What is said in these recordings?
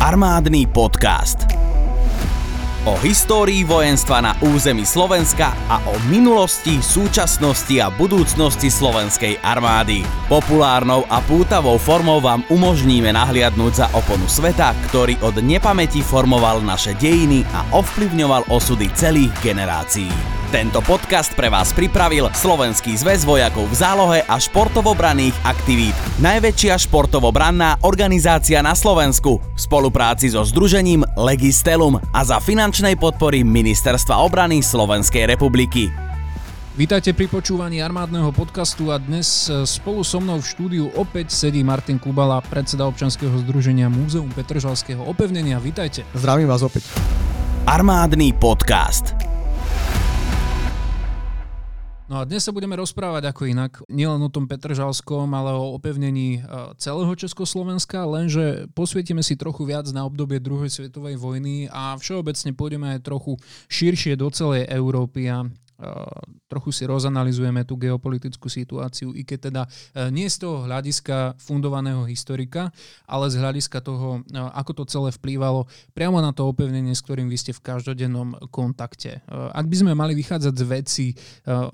Armádny podcast. O histórii vojenstva na území Slovenska a o minulosti, súčasnosti a budúcnosti slovenskej armády. Populárnou a pútavou formou vám umožníme nahliadnúť za oponu sveta, ktorý od nepamäti formoval naše dejiny a ovplyvňoval osudy celých generácií. Tento podcast pre vás pripravil Slovenský zväz vojakov v zálohe a športovobranných aktivít. Najväčšia športovobranná organizácia na Slovensku v spolupráci so združením Legistelum a za finančnej podpory Ministerstva obrany Slovenskej republiky. Vítajte pri počúvaní armádneho podcastu a dnes e, spolu so mnou v štúdiu opäť sedí Martin Kubala, predseda občanského združenia Múzeum Petržalského opevnenia. Vítajte. Zdravím vás opäť. Armádny podcast. No a dnes sa budeme rozprávať ako inak, nielen o tom Petržalskom, ale o opevnení e, celého Československa, lenže posvietime si trochu viac na obdobie druhej svetovej vojny a všeobecne pôjdeme aj trochu širšie do celej Európy a trochu si rozanalizujeme tú geopolitickú situáciu, i keď teda e, nie z toho hľadiska fundovaného historika, ale z hľadiska toho, e, ako to celé vplývalo priamo na to opevnenie, s ktorým vy ste v každodennom kontakte. Ak by sme mali vychádzať z vecí,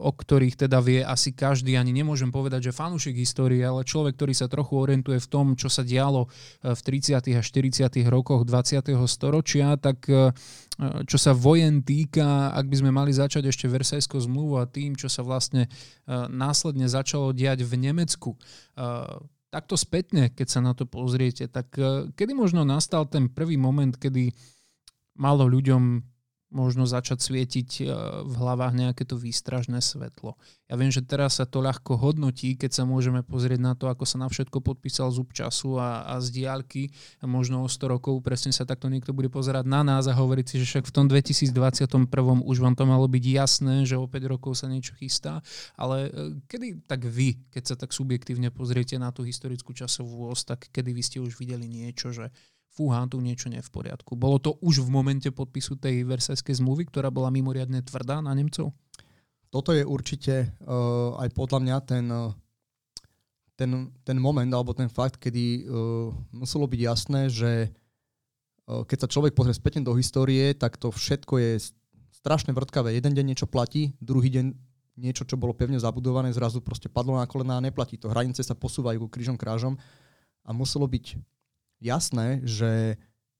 o ktorých teda vie asi každý, ani nemôžem povedať, že fanúšik histórie, ale človek, ktorý sa trochu orientuje v tom, čo sa dialo v 30. a 40. rokoch 20. storočia, tak čo sa vojen týka, ak by sme mali začať ešte Versajskou zmluvu a tým, čo sa vlastne e, následne začalo diať v Nemecku, e, takto spätne, keď sa na to pozriete, tak e, kedy možno nastal ten prvý moment, kedy malo ľuďom možno začať svietiť e, v hlavách nejaké to výstražné svetlo. Ja viem, že teraz sa to ľahko hodnotí, keď sa môžeme pozrieť na to, ako sa na všetko podpísal zub času a, a z diálky. Možno o 100 rokov presne sa takto niekto bude pozerať na nás a hovoriť si, že však v tom 2021 už vám to malo byť jasné, že o 5 rokov sa niečo chystá. Ale e, kedy tak vy, keď sa tak subjektívne pozriete na tú historickú časovú os, tak kedy vy ste už videli niečo, že fúha, tu niečo nie je v poriadku. Bolo to už v momente podpisu tej Versajskej zmluvy, ktorá bola mimoriadne tvrdá na Nemcov? Toto je určite uh, aj podľa mňa ten, uh, ten, ten moment alebo ten fakt, kedy uh, muselo byť jasné, že uh, keď sa človek pozrie späť do histórie, tak to všetko je strašne vrtkavé. Jeden deň niečo platí, druhý deň niečo, čo bolo pevne zabudované, zrazu proste padlo na kolená a neplatí to. Hranice sa posúvajú krížom krážom a muselo byť jasné, že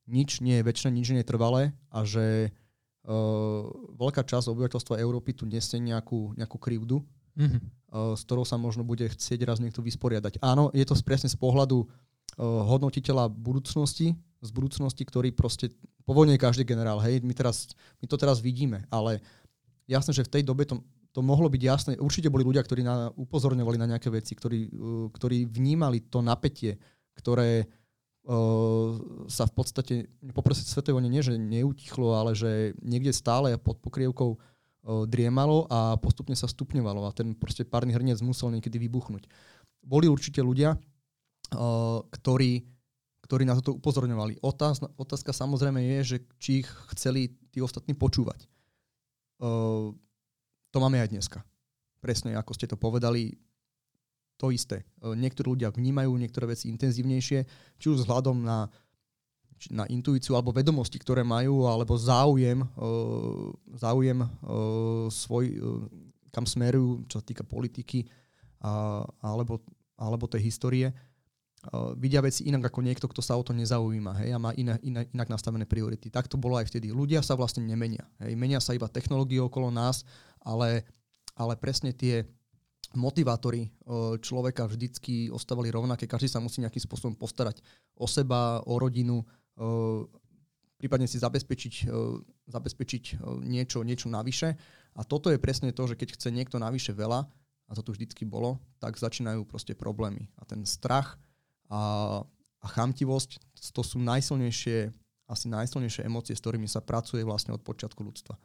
nič nie je väčšie, nič nie je trvalé a že uh, veľká časť obyvateľstva Európy tu nesie nejakú, nejakú krivdu, mm-hmm. uh, s ktorou sa možno bude chcieť raz niekto vysporiadať. Áno, je to presne z pohľadu uh, hodnotiteľa budúcnosti, z budúcnosti, ktorý proste po vojne je každý generál. Hej, my, teraz, my to teraz vidíme, ale jasné, že v tej dobe to, to mohlo byť jasné. Určite boli ľudia, ktorí na, upozorňovali na nejaké veci, ktorí, uh, ktorí vnímali to napätie, ktoré sa v podstate po svetovej vojne nie, že neutichlo, ale že niekde stále pod pokrievkou driemalo a postupne sa stupňovalo a ten proste párny hrniec musel niekedy vybuchnúť. Boli určite ľudia, ktorí, ktorí na toto upozorňovali. Otázka, otázka samozrejme je, že či ich chceli tí ostatní počúvať. To máme aj dneska. Presne ako ste to povedali, to isté. E, niektorí ľudia vnímajú niektoré veci intenzívnejšie, či už vzhľadom na, na intuíciu alebo vedomosti, ktoré majú, alebo záujem, e, záujem e, svoj, kam smerujú, čo sa týka politiky alebo, alebo tej histórie. Vidia veci inak ako niekto, kto sa o to nezaujíma hej, a má iné, iné, inak nastavené priority. Tak to bolo aj vtedy. Ľudia sa vlastne nemenia. Hej. Menia sa iba technológie okolo nás, ale, ale presne tie, motivátory človeka vždycky ostávali rovnaké. Každý sa musí nejakým spôsobom postarať o seba, o rodinu, prípadne si zabezpečiť, zabezpečiť niečo, niečo navyše. A toto je presne to, že keď chce niekto navyše veľa, a to tu vždycky bolo, tak začínajú proste problémy. A ten strach a, a chamtivosť, to sú najsilnejšie, asi najsilnejšie emócie, s ktorými sa pracuje vlastne od počiatku ľudstva.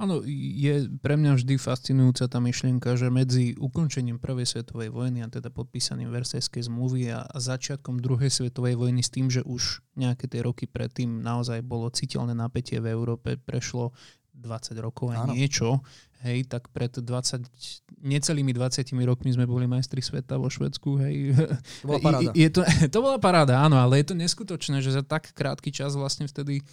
Áno, je pre mňa vždy fascinujúca tá myšlienka, že medzi ukončením Prvej svetovej vojny a teda podpísaním Versajskej zmluvy a, a začiatkom Druhej svetovej vojny s tým, že už nejaké tie roky predtým naozaj bolo citeľné napätie v Európe, prešlo 20 rokov Áno. niečo, hej, tak pred 20, necelými 20 rokmi sme boli majstri sveta vo Švedsku, hej. To bola paráda. Je, je to, to bola paráda, áno, ale je to neskutočné, že za tak krátky čas vlastne vtedy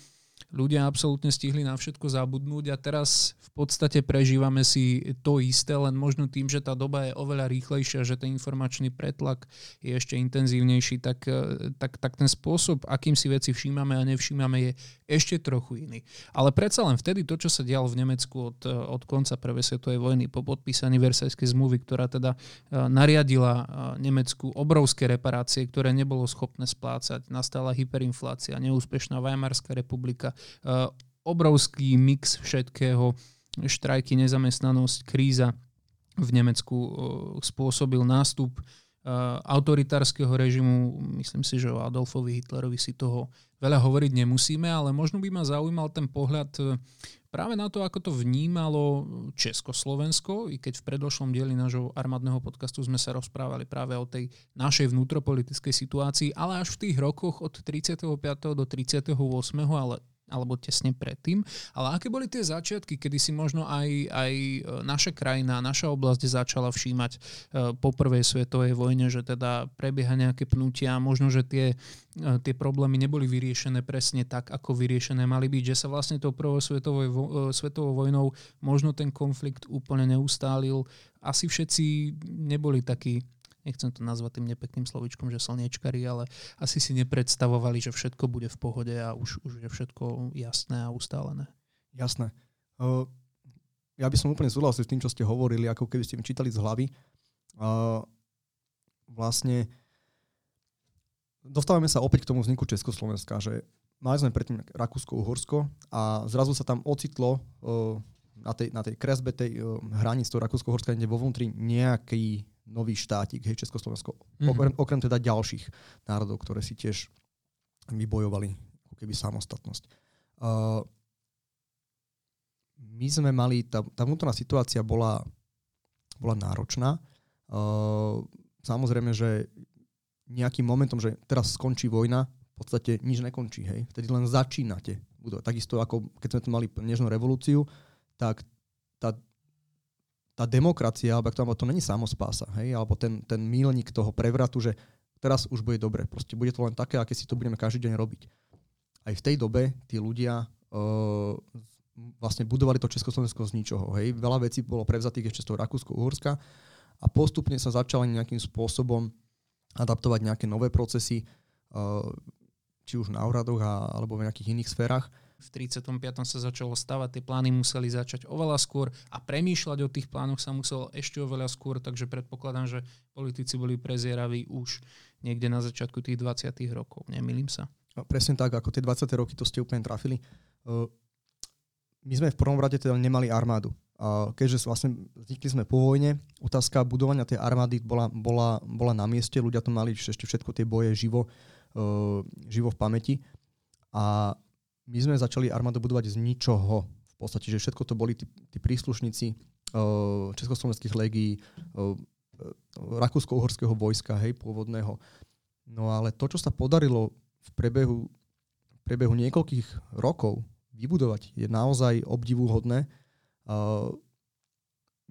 ľudia absolútne stihli na všetko zabudnúť a teraz v podstate prežívame si to isté, len možno tým, že tá doba je oveľa rýchlejšia, že ten informačný pretlak je ešte intenzívnejší, tak, eh, tak, tak ten spôsob, akým si veci všímame a nevšímame, je ešte trochu iný. Ale predsa len vtedy to, čo sa dialo v Nemecku od, eh, od konca Prvej svetovej vojny po podpísaní Versajskej zmluvy, ktorá teda eh, nariadila Nemecku obrovské reparácie, ktoré nebolo schopné splácať, nastala hyperinflácia, neúspešná Weimarská republika, obrovský mix všetkého, štrajky, nezamestnanosť, kríza v Nemecku eh, spôsobil nástup eh, autoritárskeho režimu. Myslím si, že o Adolfovi Hitlerovi si toho veľa hovoriť nemusíme, ale možno by ma zaujímal ten pohľad práve na to, ako to vnímalo Československo, i keď v predošlom dieli nášho armádneho podcastu sme sa rozprávali práve o tej našej vnútropolitickej situácii, ale až v tých rokoch od 35. do 38. ale alebo tesne predtým. Ale aké boli tie začiatky, kedy si možno aj, aj e, naša krajina, naša oblasť začala všímať e, po prvej svetovej vojne, že teda prebieha nejaké pnutia, možno, že tie, e, tie problémy neboli vyriešené presne tak, ako vyriešené mali byť, že sa vlastne tou prvou svetovou vojnou možno ten konflikt úplne neustálil. Asi všetci neboli takí nechcem to nazvať tým nepekným slovičkom, že slniečkari, ale asi si nepredstavovali, že všetko bude v pohode a už, už je všetko jasné a ustálené. Jasné. Uh, ja by som úplne súhlasil s tým, čo ste hovorili, ako keby ste mi čítali z hlavy. Uh, vlastne dostávame sa opäť k tomu vzniku Československa, že mali sme predtým Rakúsko-Uhorsko a zrazu sa tam ocitlo uh, na tej, na tej kresbe tej uh, hranic toho Rakúsko-Uhorska vo vnútri nejaký nový štátik, hej, Československo, mm-hmm. okrem, okrem teda ďalších národov, ktoré si tiež vybojovali ako keby samostatnosť. Uh, my sme mali, tá, tá vnútorná situácia bola, bola náročná. Uh, samozrejme, že nejakým momentom, že teraz skončí vojna, v podstate nič nekončí, hej. Vtedy len začínate. Takisto ako keď sme tu mali nežnú revolúciu, tak tá tá demokracia, alebo to, to není samospása, hej, alebo ten, ten mílnik toho prevratu, že teraz už bude dobre. Proste bude to len také, aké si to budeme každý deň robiť. Aj v tej dobe tí ľudia uh, vlastne budovali to Československo z ničoho. Hej. Veľa vecí bolo prevzatých ešte z toho Rakúsko-Uhorska a postupne sa začali nejakým spôsobom adaptovať nejaké nové procesy, uh, či už na úradoch alebo v nejakých iných sférach v 35. sa začalo stavať, tie plány museli začať oveľa skôr a premýšľať o tých plánoch sa muselo ešte oveľa skôr, takže predpokladám, že politici boli prezieraví už niekde na začiatku tých 20. rokov. Nemýlim sa? No, presne tak, ako tie 20. roky, to ste úplne trafili. My sme v prvom rade teda nemali armádu. Keďže vlastne vznikli sme po vojne, otázka budovania tej armády bola, bola, bola na mieste, ľudia to mali ešte všetko tie boje živo, živo v pamäti. A my sme začali armádu budovať z ničoho. V podstate, že všetko to boli tí, tí príslušníci uh, československých legií, uh, rakúsko-uhorského vojska, hej, pôvodného. No ale to, čo sa podarilo v priebehu, v priebehu niekoľkých rokov vybudovať, je naozaj obdivuhodné. Uh,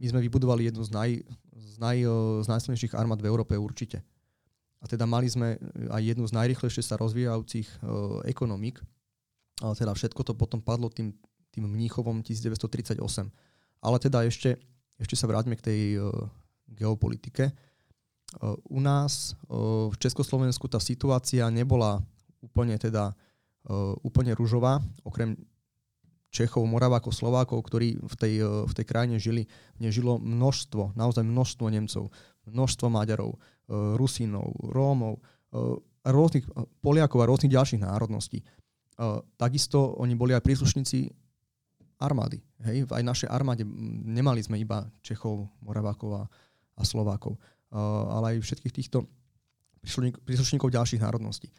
my sme vybudovali jednu z, naj, z, naj, z najsilnejších armád v Európe určite. A teda mali sme aj jednu z najrychlejšie sa rozvíjajúcich uh, ekonomík ale teda všetko to potom padlo tým, tým Mníchovom 1938. Ale teda ešte, ešte sa vráťme k tej uh, geopolitike. Uh, u nás uh, v Československu tá situácia nebola úplne teda uh, úplne ružová, okrem Čechov, Moravákov, Slovákov, ktorí v tej, v tej krajine žili, nežilo množstvo, naozaj množstvo Nemcov, množstvo Maďarov, Rusínov, Rómov, rôznych Poliakov a rôznych ďalších národností. Uh, takisto oni boli aj príslušníci armády. Hej? Aj naše armáde nemali sme iba Čechov, Moravákov a, a Slovákov, uh, ale aj všetkých týchto príslušníkov ďalších národností.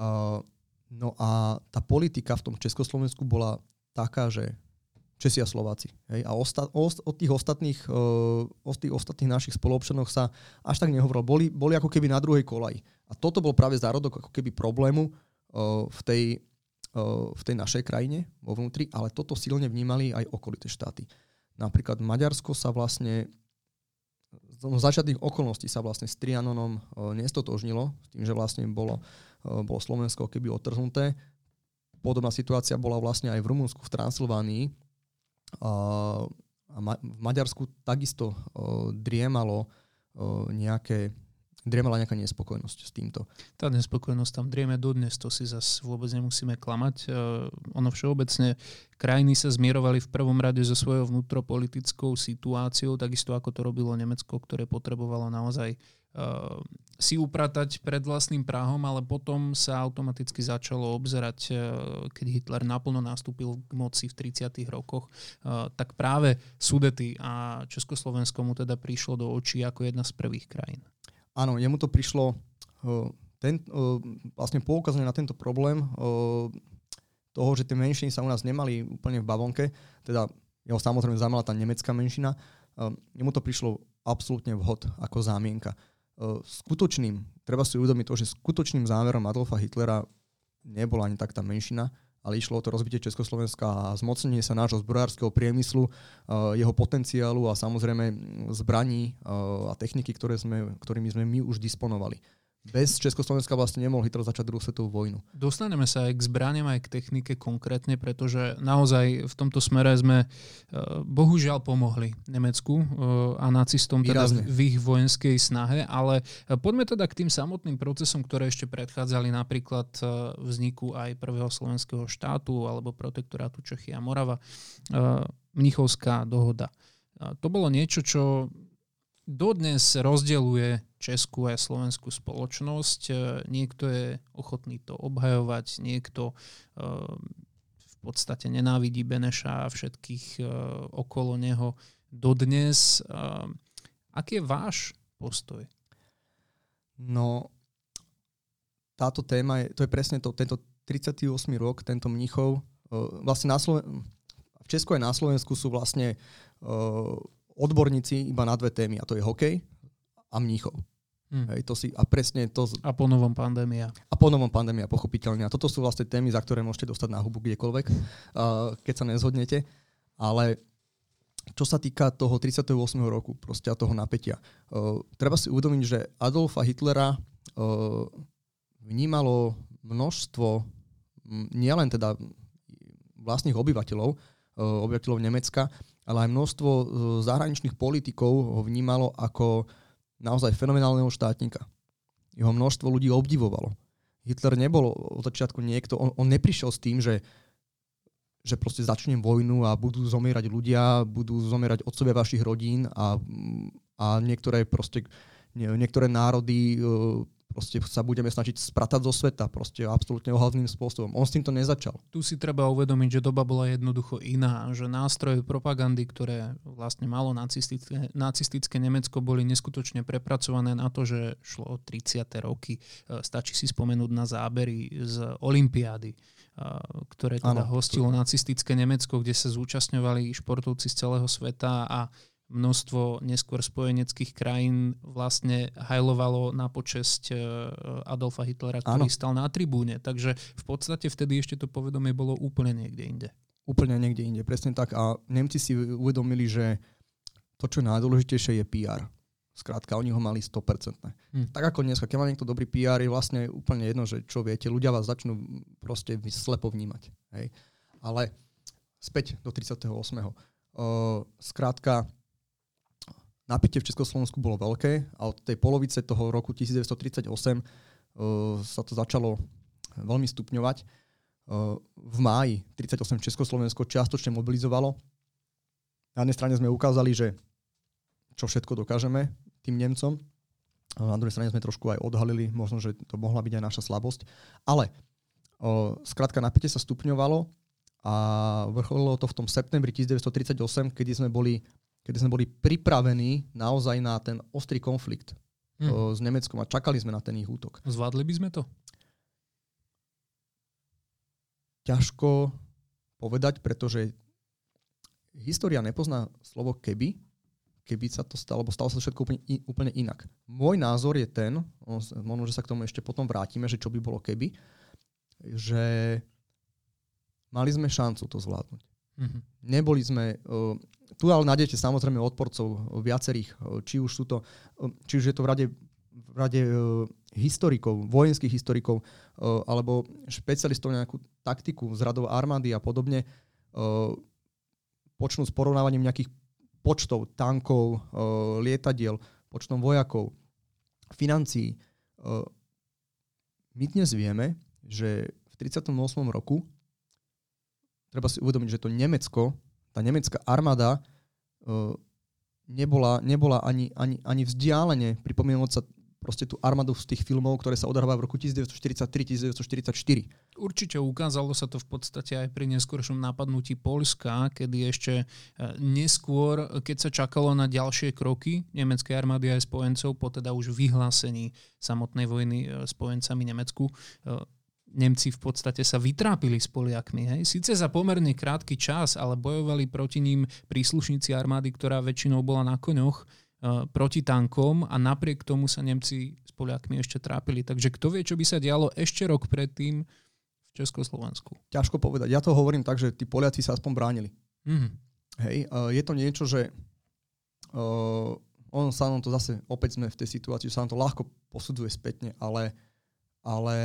Uh, no a tá politika v tom Československu bola taká, že Česi a Slováci. Hej? A osta- o, o, tých ostatných, uh, o tých ostatných našich spoluobčanoch sa až tak nehovorilo. Boli, boli ako keby na druhej kolaji. A toto bol práve zárodok ako keby problému uh, v tej v tej našej krajine vo vnútri, ale toto silne vnímali aj okolité štáty. Napríklad Maďarsko sa vlastne z začiatných okolností sa vlastne s Trianonom nestotožnilo, s tým, že vlastne bolo, bolo Slovensko keby otrhnuté. Podobná situácia bola vlastne aj v Rumunsku, v Transylvánii. A v Maďarsku takisto driemalo nejaké driemala nejaká nespokojnosť s týmto. Tá nespokojnosť tam drieme dodnes, to si zase vôbec nemusíme klamať. Uh, ono všeobecne, krajiny sa zmierovali v prvom rade so svojou vnútropolitickou situáciou, takisto ako to robilo Nemecko, ktoré potrebovalo naozaj uh, si upratať pred vlastným práhom, ale potom sa automaticky začalo obzerať, uh, keď Hitler naplno nastúpil k moci v 30. rokoch, tak práve Sudety a Československo mu teda prišlo do očí ako jedna z prvých krajín. Áno, jemu to prišlo ten, vlastne poukazuje na tento problém toho, že tie menšiny sa u nás nemali úplne v bavonke, teda jeho samozrejme zaujímala tá nemecká menšina, jemu to prišlo absolútne vhod ako zámienka. Skutočným, treba si uvedomiť to, že skutočným zámerom Adolfa Hitlera nebola ani tak tá menšina, ale išlo o to rozbitie Československa a zmocnenie sa nášho zbrojárskeho priemyslu, eh, jeho potenciálu a samozrejme zbraní eh, a techniky, ktoré sme, ktorými sme my už disponovali bez Československa vlastne nemohol Hitler začať druhú svetovú vojnu. Dostaneme sa aj k zbraniam, aj k technike konkrétne, pretože naozaj v tomto smere sme uh, bohužiaľ pomohli Nemecku uh, a nacistom teda v ich vojenskej snahe, ale uh, poďme teda k tým samotným procesom, ktoré ešte predchádzali napríklad vzniku aj prvého slovenského štátu alebo protektorátu Čechy a Morava, Mnichovská dohoda. To bolo niečo, čo dodnes rozdeluje Českú a slovenskú spoločnosť. E, niekto je ochotný to obhajovať, niekto e, v podstate nenávidí Beneša a všetkých e, okolo neho dodnes. Aký je váš postoj? No, táto téma, je, to je presne to, tento 38. rok, tento Mnichov, vlastne na Sloven- v Česku aj na Slovensku sú vlastne odborníci iba na dve témy, a to je hokej a mníchov. Hmm. Hej, to si, a presne to... A po novom pandémia. A po novom pandémia, pochopiteľne. A toto sú vlastne témy, za ktoré môžete dostať na hubu kdekoľvek, uh, keď sa nezhodnete. Ale čo sa týka toho 38. roku, proste a toho napätia, uh, treba si uvedomiť, že Adolfa Hitlera uh, vnímalo množstvo nielen teda vlastných obyvateľov, uh, obyvateľov Nemecka, ale aj množstvo e, zahraničných politikov ho vnímalo ako naozaj fenomenálneho štátnika. Jeho množstvo ľudí obdivovalo. Hitler nebol od začiatku niekto, on, on neprišiel s tým, že, že proste začnem vojnu a budú zomierať ľudia, budú zomierať otcovia vašich rodín a, a niektoré proste niektoré národy e, proste sa budeme snažiť spratať zo sveta proste absolútne ohavným spôsobom. On s týmto nezačal. Tu si treba uvedomiť, že doba bola jednoducho iná, že nástroje propagandy, ktoré vlastne malo nacistické, nacistické Nemecko, boli neskutočne prepracované na to, že šlo o 30. roky. E, stačí si spomenúť na zábery z Olympiády e, ktoré teda ano. hostilo nacistické Nemecko, kde sa zúčastňovali športovci z celého sveta a množstvo neskôr spojeneckých krajín vlastne hajlovalo na počesť e, Adolfa Hitlera, ktorý ano. stal na tribúne. Takže v podstate vtedy ešte to povedomie bolo úplne niekde inde. Úplne niekde inde, presne tak. A Nemci si uvedomili, že to, čo je najdôležitejšie, je PR. Skrátka, oni ho mali 100%. Hm. Tak ako dnes, keď má niekto dobrý PR, je vlastne úplne jedno, že čo viete, ľudia vás začnú proste slepo vnímať. Hej. Ale späť do 38. Uh, skrátka, napätie v Československu bolo veľké a od tej polovice toho roku 1938 uh, sa to začalo veľmi stupňovať. Uh, v máji 38 Československo čiastočne mobilizovalo. Na jednej strane sme ukázali, že čo všetko dokážeme tým Nemcom. Na druhej strane sme trošku aj odhalili, možno, že to mohla byť aj naša slabosť. Ale uh, skrátka napätie sa stupňovalo a vrcholilo to v tom septembri 1938, kedy sme boli kedy sme boli pripravení naozaj na ten ostrý konflikt hmm. o, s Nemeckom a čakali sme na ten ich útok. Zvládli by sme to? Ťažko povedať, pretože história nepozná slovo keby, keby sa to stalo, lebo stalo sa to všetko úplne, úplne inak. Môj názor je ten, možno, že sa k tomu ešte potom vrátime, že čo by bolo keby, že mali sme šancu to zvládnuť. Mm-hmm. Neboli sme... Uh, tu ale nájdete samozrejme odporcov viacerých, či už sú to, či už je to v rade, v rade historikov, vojenských historikov, alebo špecialistov nejakú taktiku z radov armády a podobne, počnú s porovnávaním nejakých počtov tankov, lietadiel, počtom vojakov, financií. My dnes vieme, že v 38. roku treba si uvedomiť, že to Nemecko, tá nemecká armáda uh, nebola, nebola ani, ani, ani vzdialene pripomínať sa proste tú armádu z tých filmov, ktoré sa odohrávajú v roku 1943-1944. Určite ukázalo sa to v podstate aj pri neskôršom napadnutí Polska, kedy ešte e, neskôr, keď sa čakalo na ďalšie kroky nemeckej armády aj spojencov, po teda už vyhlásení samotnej vojny e, spojencami Nemecku, Nemci v podstate sa vytrápili s Poliakmi. Hej. Sice za pomerne krátky čas, ale bojovali proti ním príslušníci armády, ktorá väčšinou bola na koňoch, e, proti tankom a napriek tomu sa Nemci s Poliakmi ešte trápili. Takže kto vie, čo by sa dialo ešte rok predtým v Československu. Ťažko povedať. Ja to hovorím tak, že tí Poliaci sa aspoň bránili. Mm-hmm. Hej, uh, je to niečo, že uh, on sa nám to zase, opäť sme v tej situácii, že sa nám to ľahko posudzuje spätne, ale, ale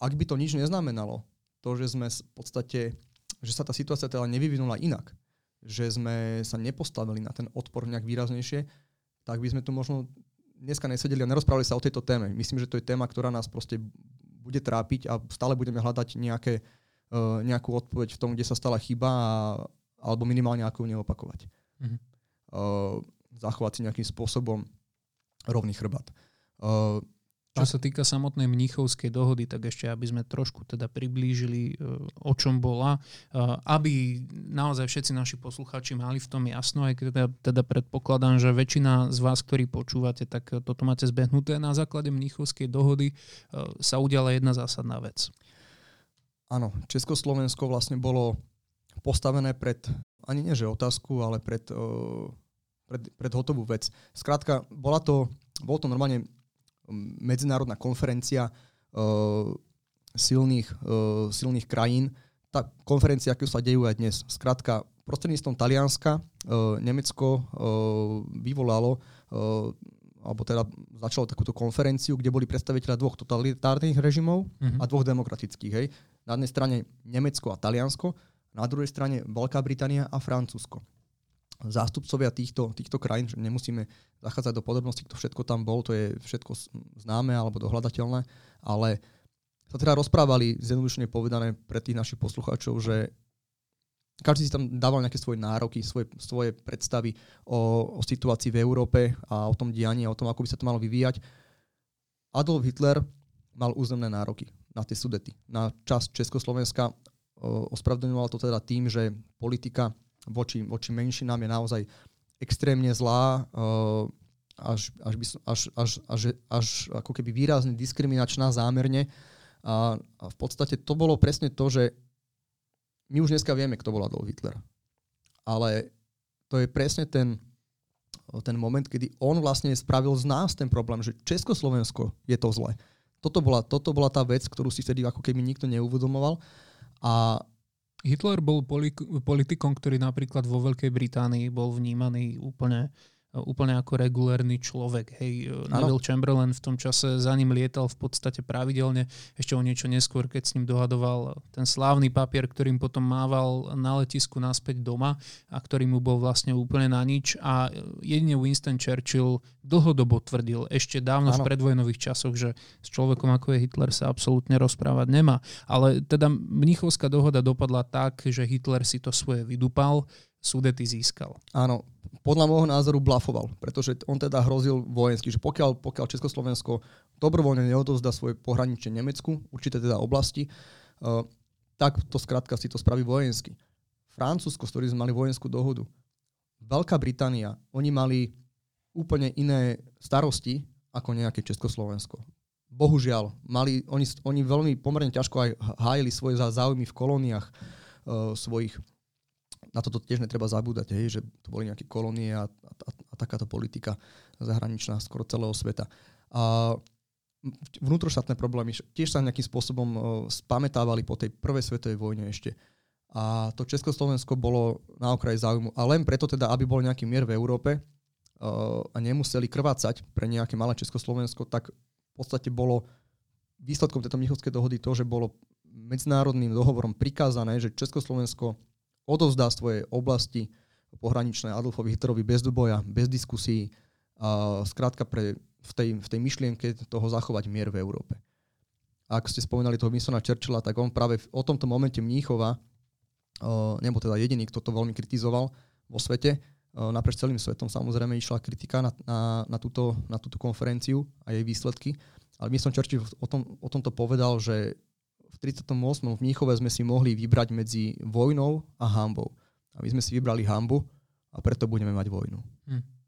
ak by to nič neznamenalo, to, že sme v podstate, že sa tá situácia teda nevyvinula inak, že sme sa nepostavili na ten odpor nejak výraznejšie, tak by sme tu možno dneska nesedeli a nerozprávali sa o tejto téme. Myslím, že to je téma, ktorá nás proste bude trápiť a stále budeme hľadať nejaké, uh, nejakú odpoveď v tom, kde sa stala chyba a, alebo minimálne ako ju neopakovať. Mm-hmm. Uh, zachovať si nejakým spôsobom rovný chrbát. Uh, čo sa týka samotnej mníchovskej dohody, tak ešte aby sme trošku teda priblížili, e, o čom bola, e, aby naozaj všetci naši poslucháči mali v tom jasno, aj keď teda, teda predpokladám, že väčšina z vás, ktorí počúvate, tak toto máte zbehnuté. Na základe mníchovskej dohody e, sa udiala jedna zásadná vec. Áno, Československo vlastne bolo postavené pred, ani nie že otázku, ale pred, pred, pred hotovú vec. Skrátka, bola to, bolo to normálne medzinárodná konferencia uh, silných, uh, silných krajín. Tá konferencia, ako sa dejú aj dnes. Skrátka, prostredníctvom Talianska uh, Nemecko vyvolalo alebo teda začalo takúto konferenciu, kde boli predstaviteľa dvoch totalitárnych režimov uh-huh. a dvoch demokratických. Hej. Na jednej strane Nemecko a Taliansko, na druhej strane Veľká Británia a Francúzsko zástupcovia týchto, týchto krajín, že nemusíme zachádzať do podrobností, kto všetko tam bol, to je všetko známe alebo dohľadateľné, ale sa teda rozprávali, zjednodušene povedané pre tých našich poslucháčov, že každý si tam dával nejaké svoje nároky, svoje, svoje predstavy o, o situácii v Európe a o tom dianí o tom, ako by sa to malo vyvíjať. Adolf Hitler mal územné nároky na tie sudety. Na časť Československa ospravedlňoval to teda tým, že politika voči, voči menšinám je naozaj extrémne zlá, uh, až, až, by, až, až, až, až ako keby výrazne diskriminačná zámerne. A, a v podstate to bolo presne to, že my už dneska vieme, kto bol Adolf Hitler. Ale to je presne ten, ten moment, kedy on vlastne spravil z nás ten problém, že Československo je to zle. Toto bola, toto bola tá vec, ktorú si vtedy ako keby nikto neuvedomoval. A Hitler bol politikom, ktorý napríklad vo Veľkej Británii bol vnímaný úplne úplne ako regulérny človek. Hej, Neville Chamberlain v tom čase za ním lietal v podstate pravidelne, ešte o niečo neskôr, keď s ním dohadoval ten slávny papier, ktorým potom mával na letisku naspäť doma a ktorý mu bol vlastne úplne na nič a jedine Winston Churchill dlhodobo tvrdil, ešte dávno ano. v predvojnových časoch, že s človekom ako je Hitler sa absolútne rozprávať nemá. Ale teda Mnichovská dohoda dopadla tak, že Hitler si to svoje vydupal, Sudety získal. Áno, podľa môjho názoru blafoval, pretože on teda hrozil vojensky, že pokiaľ, pokiaľ Československo dobrovoľne neodovzdá svoje pohraničie Nemecku, určité teda oblasti, uh, tak to skrátka si to spraví vojensky. Francúzsko, s ktorým sme mali vojenskú dohodu, Veľká Británia, oni mali úplne iné starosti ako nejaké Československo. Bohužiaľ, mali, oni, oni veľmi pomerne ťažko aj hájili svoje záujmy v kolóniách uh, svojich na toto tiež netreba zabúdať, hej, že to boli nejaké kolónie a, a, a takáto politika zahraničná skoro celého sveta. A vnútroštátne problémy tiež sa nejakým spôsobom spametávali po tej prvej svetovej vojne ešte. a to Československo bolo na okraji záujmu. A len preto teda, aby bol nejaký mier v Európe uh, a nemuseli krvácať pre nejaké malé Československo, tak v podstate bolo výsledkom tejto Mnichovskej dohody to, že bolo medzinárodným dohovorom prikázané, že Československo odovzdá svoje oblasti pohraničné Adolfovi Hitlerovi bez duboja, bez diskusí, a skrátka pre, v, tej, v tej myšlienke toho zachovať mier v Európe. A ak ste spomínali toho Winstona Churchilla, tak on práve o tomto momente Mníchova nebo teda jediný, kto to veľmi kritizoval vo svete. Naprieč celým svetom samozrejme išla kritika na, na, na, túto, na túto konferenciu a jej výsledky. Ale Winston Churchill o, tom, o tomto povedal, že v 38. v Mníchove sme si mohli vybrať medzi vojnou a hambou. A my sme si vybrali hambu a preto budeme mať vojnu. Hm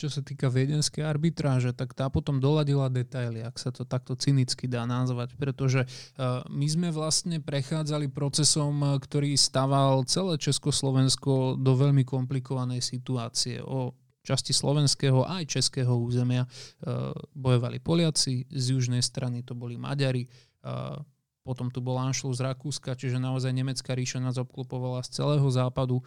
čo sa týka viedenskej arbitráže, tak tá potom doladila detaily, ak sa to takto cynicky dá nazvať, pretože uh, my sme vlastne prechádzali procesom, uh, ktorý staval celé Československo do veľmi komplikovanej situácie. O časti slovenského aj českého územia uh, bojovali Poliaci, z južnej strany to boli Maďari, potom tu bol Anšlus z Rakúska, čiže naozaj nemecká ríša nás obklopovala z celého západu.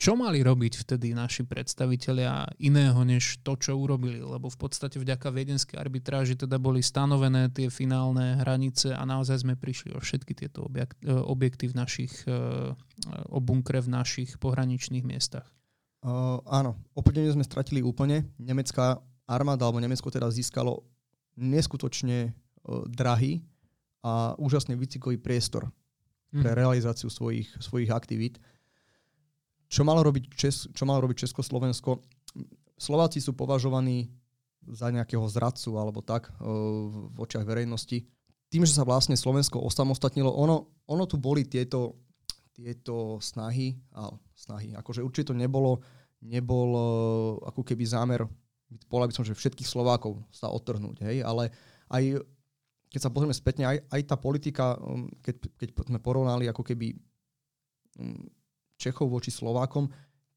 Čo mali robiť vtedy naši predstavitelia iného, než to, čo urobili? Lebo v podstate vďaka viedenskej arbitráži teda boli stanovené tie finálne hranice a naozaj sme prišli o všetky tieto e, objekty v našich, o bunkre v našich pohraničných miestach. Uh, áno, opäť sme stratili úplne. Nemecká armáda, alebo Nemecko teda získalo neskutočne drahý a úžasne výcikový priestor pre mhm. realizáciu svojich, svojich aktivít. Čo malo robiť, Čes, čo malo robiť Československo? Slováci sú považovaní za nejakého zradcu alebo tak e, v očiach verejnosti. Tým, že sa vlastne Slovensko osamostatnilo, ono, ono tu boli tieto, tieto snahy, a snahy, akože určite to nebolo, nebol e, ako keby zámer, povedal by som, že všetkých Slovákov sa odtrhnúť, hej, ale aj keď sa pozrieme spätne, aj, aj tá politika, keď, keď sme porovnali ako keby Čechov voči Slovákom,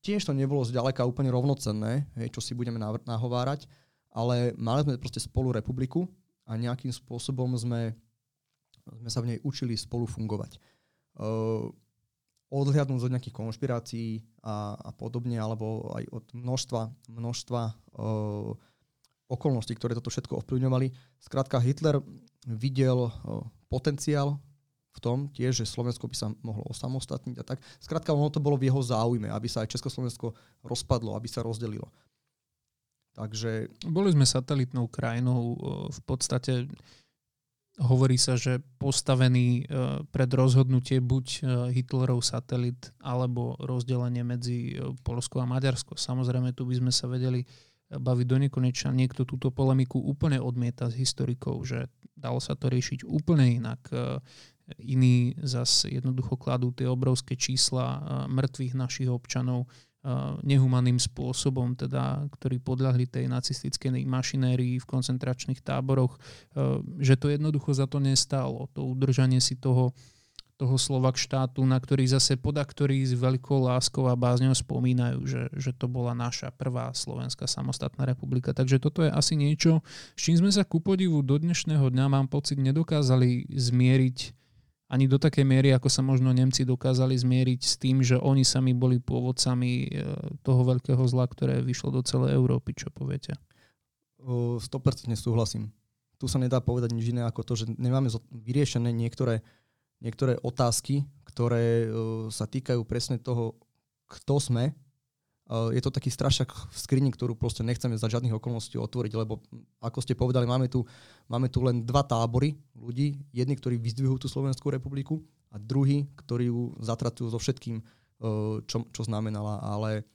tiež to nebolo zďaleka úplne rovnocenné, hej, čo si budeme nahovárať, ale mali sme proste spolu republiku a nejakým spôsobom sme, sme sa v nej učili spolu fungovať. Uh, odhľadnúť od nejakých konšpirácií a, a podobne, alebo aj od množstva, množstva uh, okolností, ktoré toto všetko ovplyvňovali. Skrátka, Hitler videl uh, potenciál v tom tiež, že Slovensko by sa mohlo osamostatniť a tak. Skrátka, ono to bolo v jeho záujme, aby sa aj Československo rozpadlo, aby sa rozdelilo. Takže... Boli sme satelitnou krajinou, v podstate hovorí sa, že postavený pred rozhodnutie buď Hitlerov satelit alebo rozdelenie medzi Polsko a Maďarsko. Samozrejme, tu by sme sa vedeli baviť do nekonečna. Niekto túto polemiku úplne odmieta z historikov, že dalo sa to riešiť úplne inak. Iní zas jednoducho kladú tie obrovské čísla mŕtvych našich občanov nehumaným spôsobom, teda, ktorí podľahli tej nacistickej mašinérii v koncentračných táboroch, že to jednoducho za to nestalo. To udržanie si toho, toho Slovak štátu, na ktorý zase podaktorí s veľkou láskou a bázňou spomínajú, že, že to bola naša prvá slovenská samostatná republika. Takže toto je asi niečo, s čím sme sa ku podivu do dnešného dňa, mám pocit, nedokázali zmieriť ani do takej miery, ako sa možno Nemci dokázali zmieriť s tým, že oni sami boli pôvodcami e, toho veľkého zla, ktoré vyšlo do celej Európy. Čo poviete? 100% súhlasím. Tu sa nedá povedať nič iné ako to, že nemáme vyriešené niektoré, niektoré otázky, ktoré sa týkajú presne toho, kto sme je to taký strašak v skrini, ktorú proste nechceme za žiadnych okolností otvoriť, lebo ako ste povedali, máme tu, máme tu len dva tábory ľudí. Jedni, ktorí vyzdvihujú tú Slovenskú republiku a druhý, ktorí ju zatracujú so všetkým, čo, čo znamenala. Ale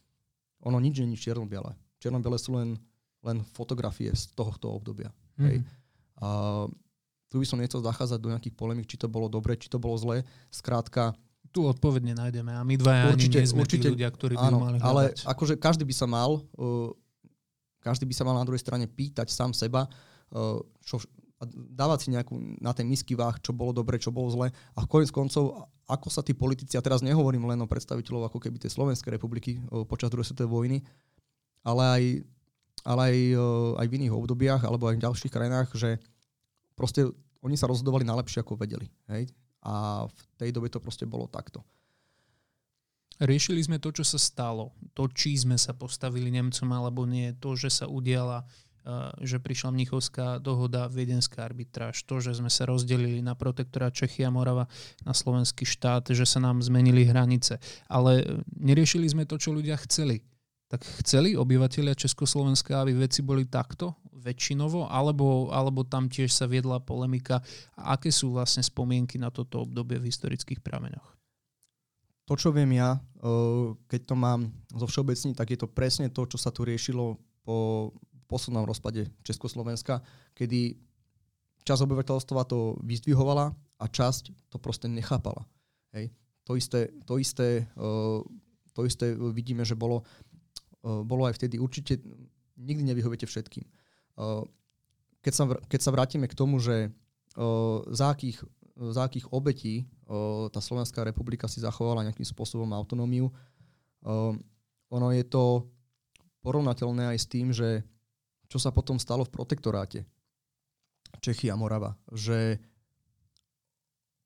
ono nič je čierno-biele. Čierno-biele sú len, len fotografie z tohoto obdobia. Mm. Hej. A tu by som nechcel zachádzať do nejakých polemik, či to bolo dobre, či to bolo zlé. Skrátka, tu odpovedne nájdeme a my dva určite, ani určite, ľudia, ktorí by áno, mali hľadať. Ale akože každý by sa mal uh, každý by sa mal na druhej strane pýtať sám seba, uh, čo, a dávať si nejakú na tej misky váh, čo bolo dobre, čo bolo zle. A konec koncov, ako sa tí politici, a teraz nehovorím len o predstaviteľov ako keby tej Slovenskej republiky uh, počas druhej svetovej vojny, ale aj, ale aj, uh, aj v iných obdobiach alebo aj v ďalších krajinách, že proste oni sa rozhodovali najlepšie, ako vedeli. Hej? A v tej dobe to proste bolo takto. Riešili sme to, čo sa stalo. To, či sme sa postavili Nemcom alebo nie. To, že sa udiala, uh, že prišla Mnichovská dohoda, viedenská arbitráž. To, že sme sa rozdelili na protektorát Čechy a Morava na slovenský štát, že sa nám zmenili hranice. Ale neriešili sme to, čo ľudia chceli. Tak chceli obyvateľia Československa, aby veci boli takto väčšinovo, alebo, alebo tam tiež sa viedla polemika. Aké sú vlastne spomienky na toto obdobie v historických prameňoch? to, čo viem ja, keď to mám zo všeobecní, tak je to presne to, čo sa tu riešilo po poslednom rozpade Československa, kedy časť obyvateľstva to vyzdvihovala a časť to proste nechápala. Hej. To, isté, to, isté, to isté vidíme, že bolo, bolo aj vtedy. Určite nikdy nevyhoviete všetkým. Keď sa, keď sa vrátime k tomu, že za akých za akých obetí tá Slovenská republika si zachovala nejakým spôsobom autonómiu. Ono je to porovnateľné aj s tým, že čo sa potom stalo v protektoráte Čechy a Morava, že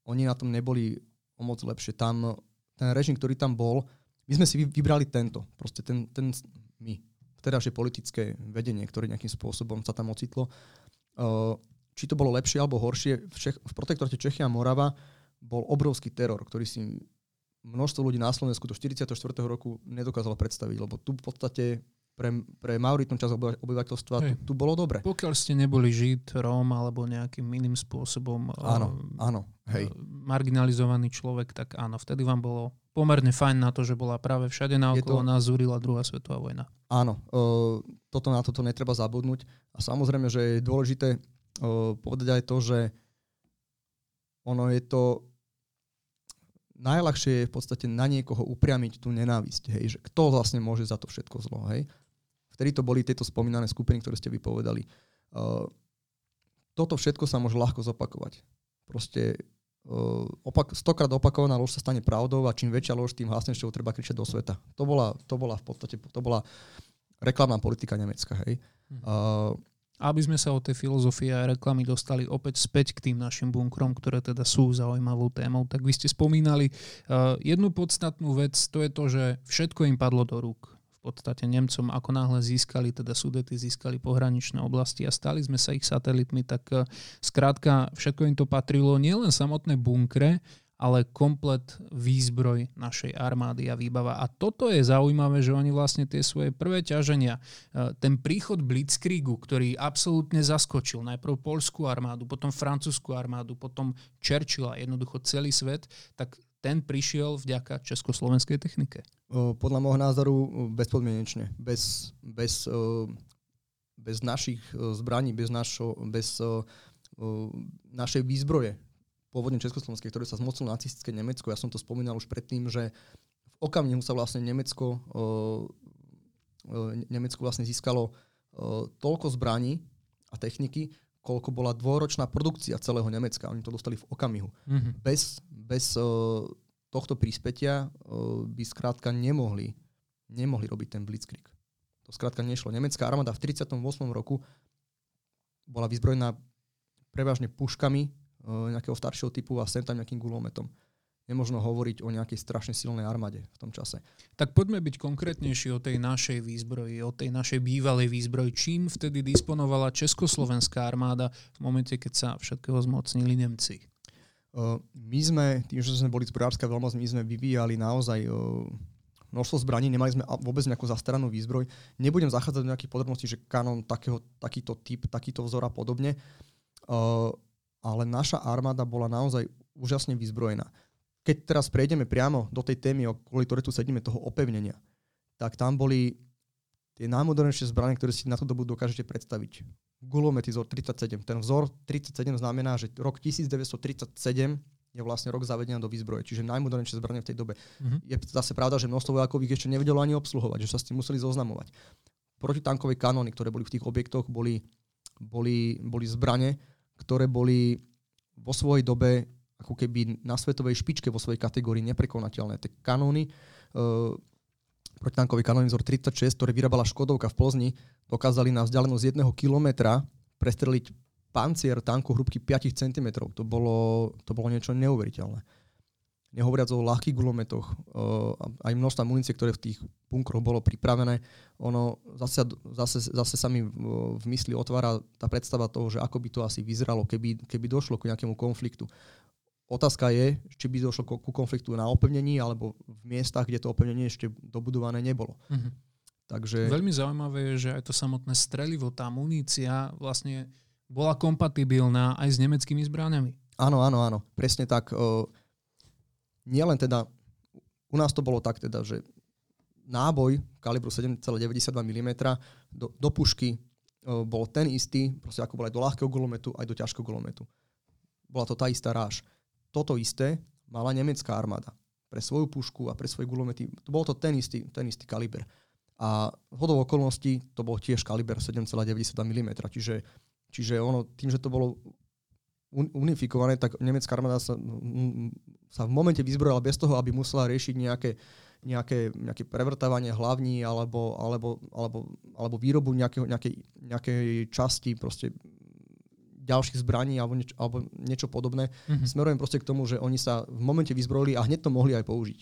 oni na tom neboli o moc lepšie. Tam ten režim, ktorý tam bol, my sme si vybrali tento, proste ten, ten my, vtedajšie politické vedenie, ktoré nejakým spôsobom sa tam ocitlo či to bolo lepšie alebo horšie, v, Čech, v protektorate Čechy a Morava bol obrovský teror, ktorý si množstvo ľudí na Slovensku do 44. roku nedokázalo predstaviť, lebo tu v podstate pre, pre majoritnú časť obyvateľstva tu, tu bolo dobre. Pokiaľ ste neboli Žid, Róm alebo nejakým iným spôsobom áno, uh, áno, hej. marginalizovaný človek, tak áno, vtedy vám bolo pomerne fajn na to, že bola práve všade na okolo to... nás zúrila druhá svetová vojna. Áno, uh, toto na toto netreba zabudnúť a samozrejme, že je dôležité povedať aj to, že ono je to najľahšie je v podstate na niekoho upriamiť tú nenávisť, hej, že kto vlastne môže za to všetko zlo, hej. Vtedy to boli tieto spomínané skupiny, ktoré ste vypovedali. Uh, toto všetko sa môže ľahko zopakovať. Proste uh, opak, stokrát opakovaná lož sa stane pravdou a čím väčšia lož, tým hlasnejšou treba kričať do sveta. To bola, to bola v podstate, to bola reklamná politika Nemecka, hej. Uh, aby sme sa od tej filozofie a reklamy dostali opäť späť k tým našim bunkrom, ktoré teda sú zaujímavou témou, tak vy ste spomínali uh, jednu podstatnú vec, to je to, že všetko im padlo do rúk. Podstate Nemcom, ako náhle získali, teda Sudety získali pohraničné oblasti a stali sme sa ich satelitmi, tak uh, skrátka všetko im to patrilo, nielen samotné bunkre, ale komplet výzbroj našej armády a výbava. A toto je zaujímavé, že oni vlastne tie svoje prvé ťaženia, e, ten príchod Blitzkriegu, ktorý absolútne zaskočil najprv polskú armádu, potom francúzskú armádu, potom Churchilla, jednoducho celý svet, tak ten prišiel vďaka československej technike. Podľa môjho názoru bezpodmienečne. Bez, bez, bez našich zbraní, bez, našo, bez našej výzbroje, pôvodne Československej, ktoré sa zmocnilo nacistické Nemecko. Ja som to spomínal už predtým, že v okamihu sa vlastne Nemecko, Nemecko vlastne získalo toľko zbraní a techniky, koľko bola dvoročná produkcia celého Nemecka. Oni to dostali v okamihu. Mm-hmm. Bez, bez uh, tohto príspetia uh, by skrátka nemohli, nemohli robiť ten blitzkrieg. To skrátka nešlo. Nemecká armáda v 38. roku bola vyzbrojená prevažne puškami nejakého staršieho typu a sem tam nejakým gulometom. Nemožno hovoriť o nejakej strašne silnej armáde v tom čase. Tak poďme byť konkrétnejší o tej našej výzbroji, o tej našej bývalej výzbroji. Čím vtedy disponovala Československá armáda v momente, keď sa všetkého zmocnili Nemci? My sme, tým, že sme boli zbrojárska veľmoc, my sme vyvíjali naozaj množstvo zbraní, nemali sme vôbec nejakú zastaranú výzbroj. Nebudem zachádzať do nejakých podrobností, že kanon takého, takýto typ, takýto vzor a podobne ale naša armáda bola naozaj úžasne vyzbrojená. Keď teraz prejdeme priamo do tej témy, kvôli ktorej tu sedíme, toho opevnenia, tak tam boli tie najmodernejšie zbranie, ktoré si na tú dobu dokážete predstaviť. Gulomety vzor 37. Ten vzor 37 znamená, že rok 1937 je vlastne rok zavedenia do výzbroje, čiže najmodernejšie zbranie v tej dobe. Mm-hmm. Je zase pravda, že množstvo vojakov ich ešte nevedelo ani obsluhovať, že sa s tým museli zoznamovať. Protitankové kanóny, ktoré boli v tých objektoch, boli, boli, boli zbranie, ktoré boli vo svojej dobe ako keby na svetovej špičke vo svojej kategórii neprekonateľné. Tie kanóny, uh, protitankový kanóny vzor 36, ktoré vyrábala Škodovka v Plzni, dokázali na vzdialenosť jedného kilometra prestreliť pancier tanku hrubky 5 cm. To bolo, to bolo niečo neuveriteľné. Nehovoriac o ľahkých gulometoch, uh, aj množstva munície, ktoré v tých bunkroch bolo pripravené, ono zase, zase, zase sa mi v mysli otvára tá predstava toho, že ako by to asi vyzeralo, keby, keby došlo k nejakému konfliktu. Otázka je, či by došlo ku konfliktu na opevnení alebo v miestach, kde to opevnenie ešte dobudované nebolo. Mm-hmm. Takže... Veľmi zaujímavé je, že aj to samotné strelivo, tá munícia vlastne bola kompatibilná aj s nemeckými zbraniami. Áno, áno, áno. Presne tak. Nielen teda, u nás to bolo tak teda, že náboj kalibru 7,92 mm do, do pušky bol ten istý, proste ako bol aj do ľahkého gulometu, aj do ťažkého gulometu. Bola to tá istá ráž. Toto isté mala nemecká armáda pre svoju pušku a pre svoje gulomety. To bol to ten istý, ten istý kaliber. A hodou okolností to bol tiež kaliber 7,92 mm. Čiže, čiže ono, tým, že to bolo unifikované, tak nemecká armáda sa, sa v momente vyzbrojila bez toho, aby musela riešiť nejaké, nejaké, nejaké prevrtávanie hlavní alebo, alebo, alebo, alebo výrobu nejakého, nejakej, nejakej časti proste ďalších zbraní alebo niečo, alebo niečo podobné. Mm-hmm. Smerujem proste k tomu, že oni sa v momente vyzbrojili a hneď to mohli aj použiť.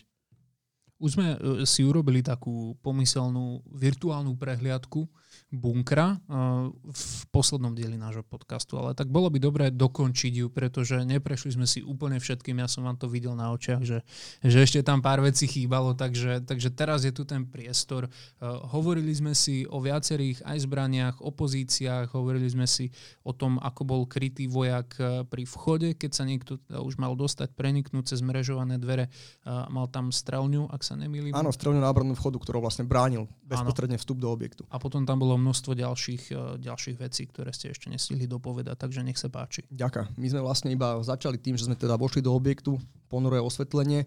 Už sme e, si urobili takú pomyselnú virtuálnu prehliadku bunkra uh, v poslednom dieli nášho podcastu, ale tak bolo by dobré dokončiť ju, pretože neprešli sme si úplne všetkým, ja som vám to videl na očiach, že, že ešte tam pár vecí chýbalo, takže, takže teraz je tu ten priestor. Uh, hovorili sme si o viacerých aj zbraniach, opozíciách, hovorili sme si o tom, ako bol krytý vojak pri vchode, keď sa niekto už mal dostať, preniknúť cez mrežované dvere, mal tam strelňu, ak sa nemýlim. Áno, strelňu na obrannú vchodu, ktorou vlastne bránil bezprostredne vstup do objektu. A potom tam bolo množstvo ďalších, e, ďalších vecí, ktoré ste ešte nestihli dopovedať, takže nech sa páči. Ďakujem. My sme vlastne iba začali tým, že sme teda vošli do objektu, ponoré osvetlenie, e,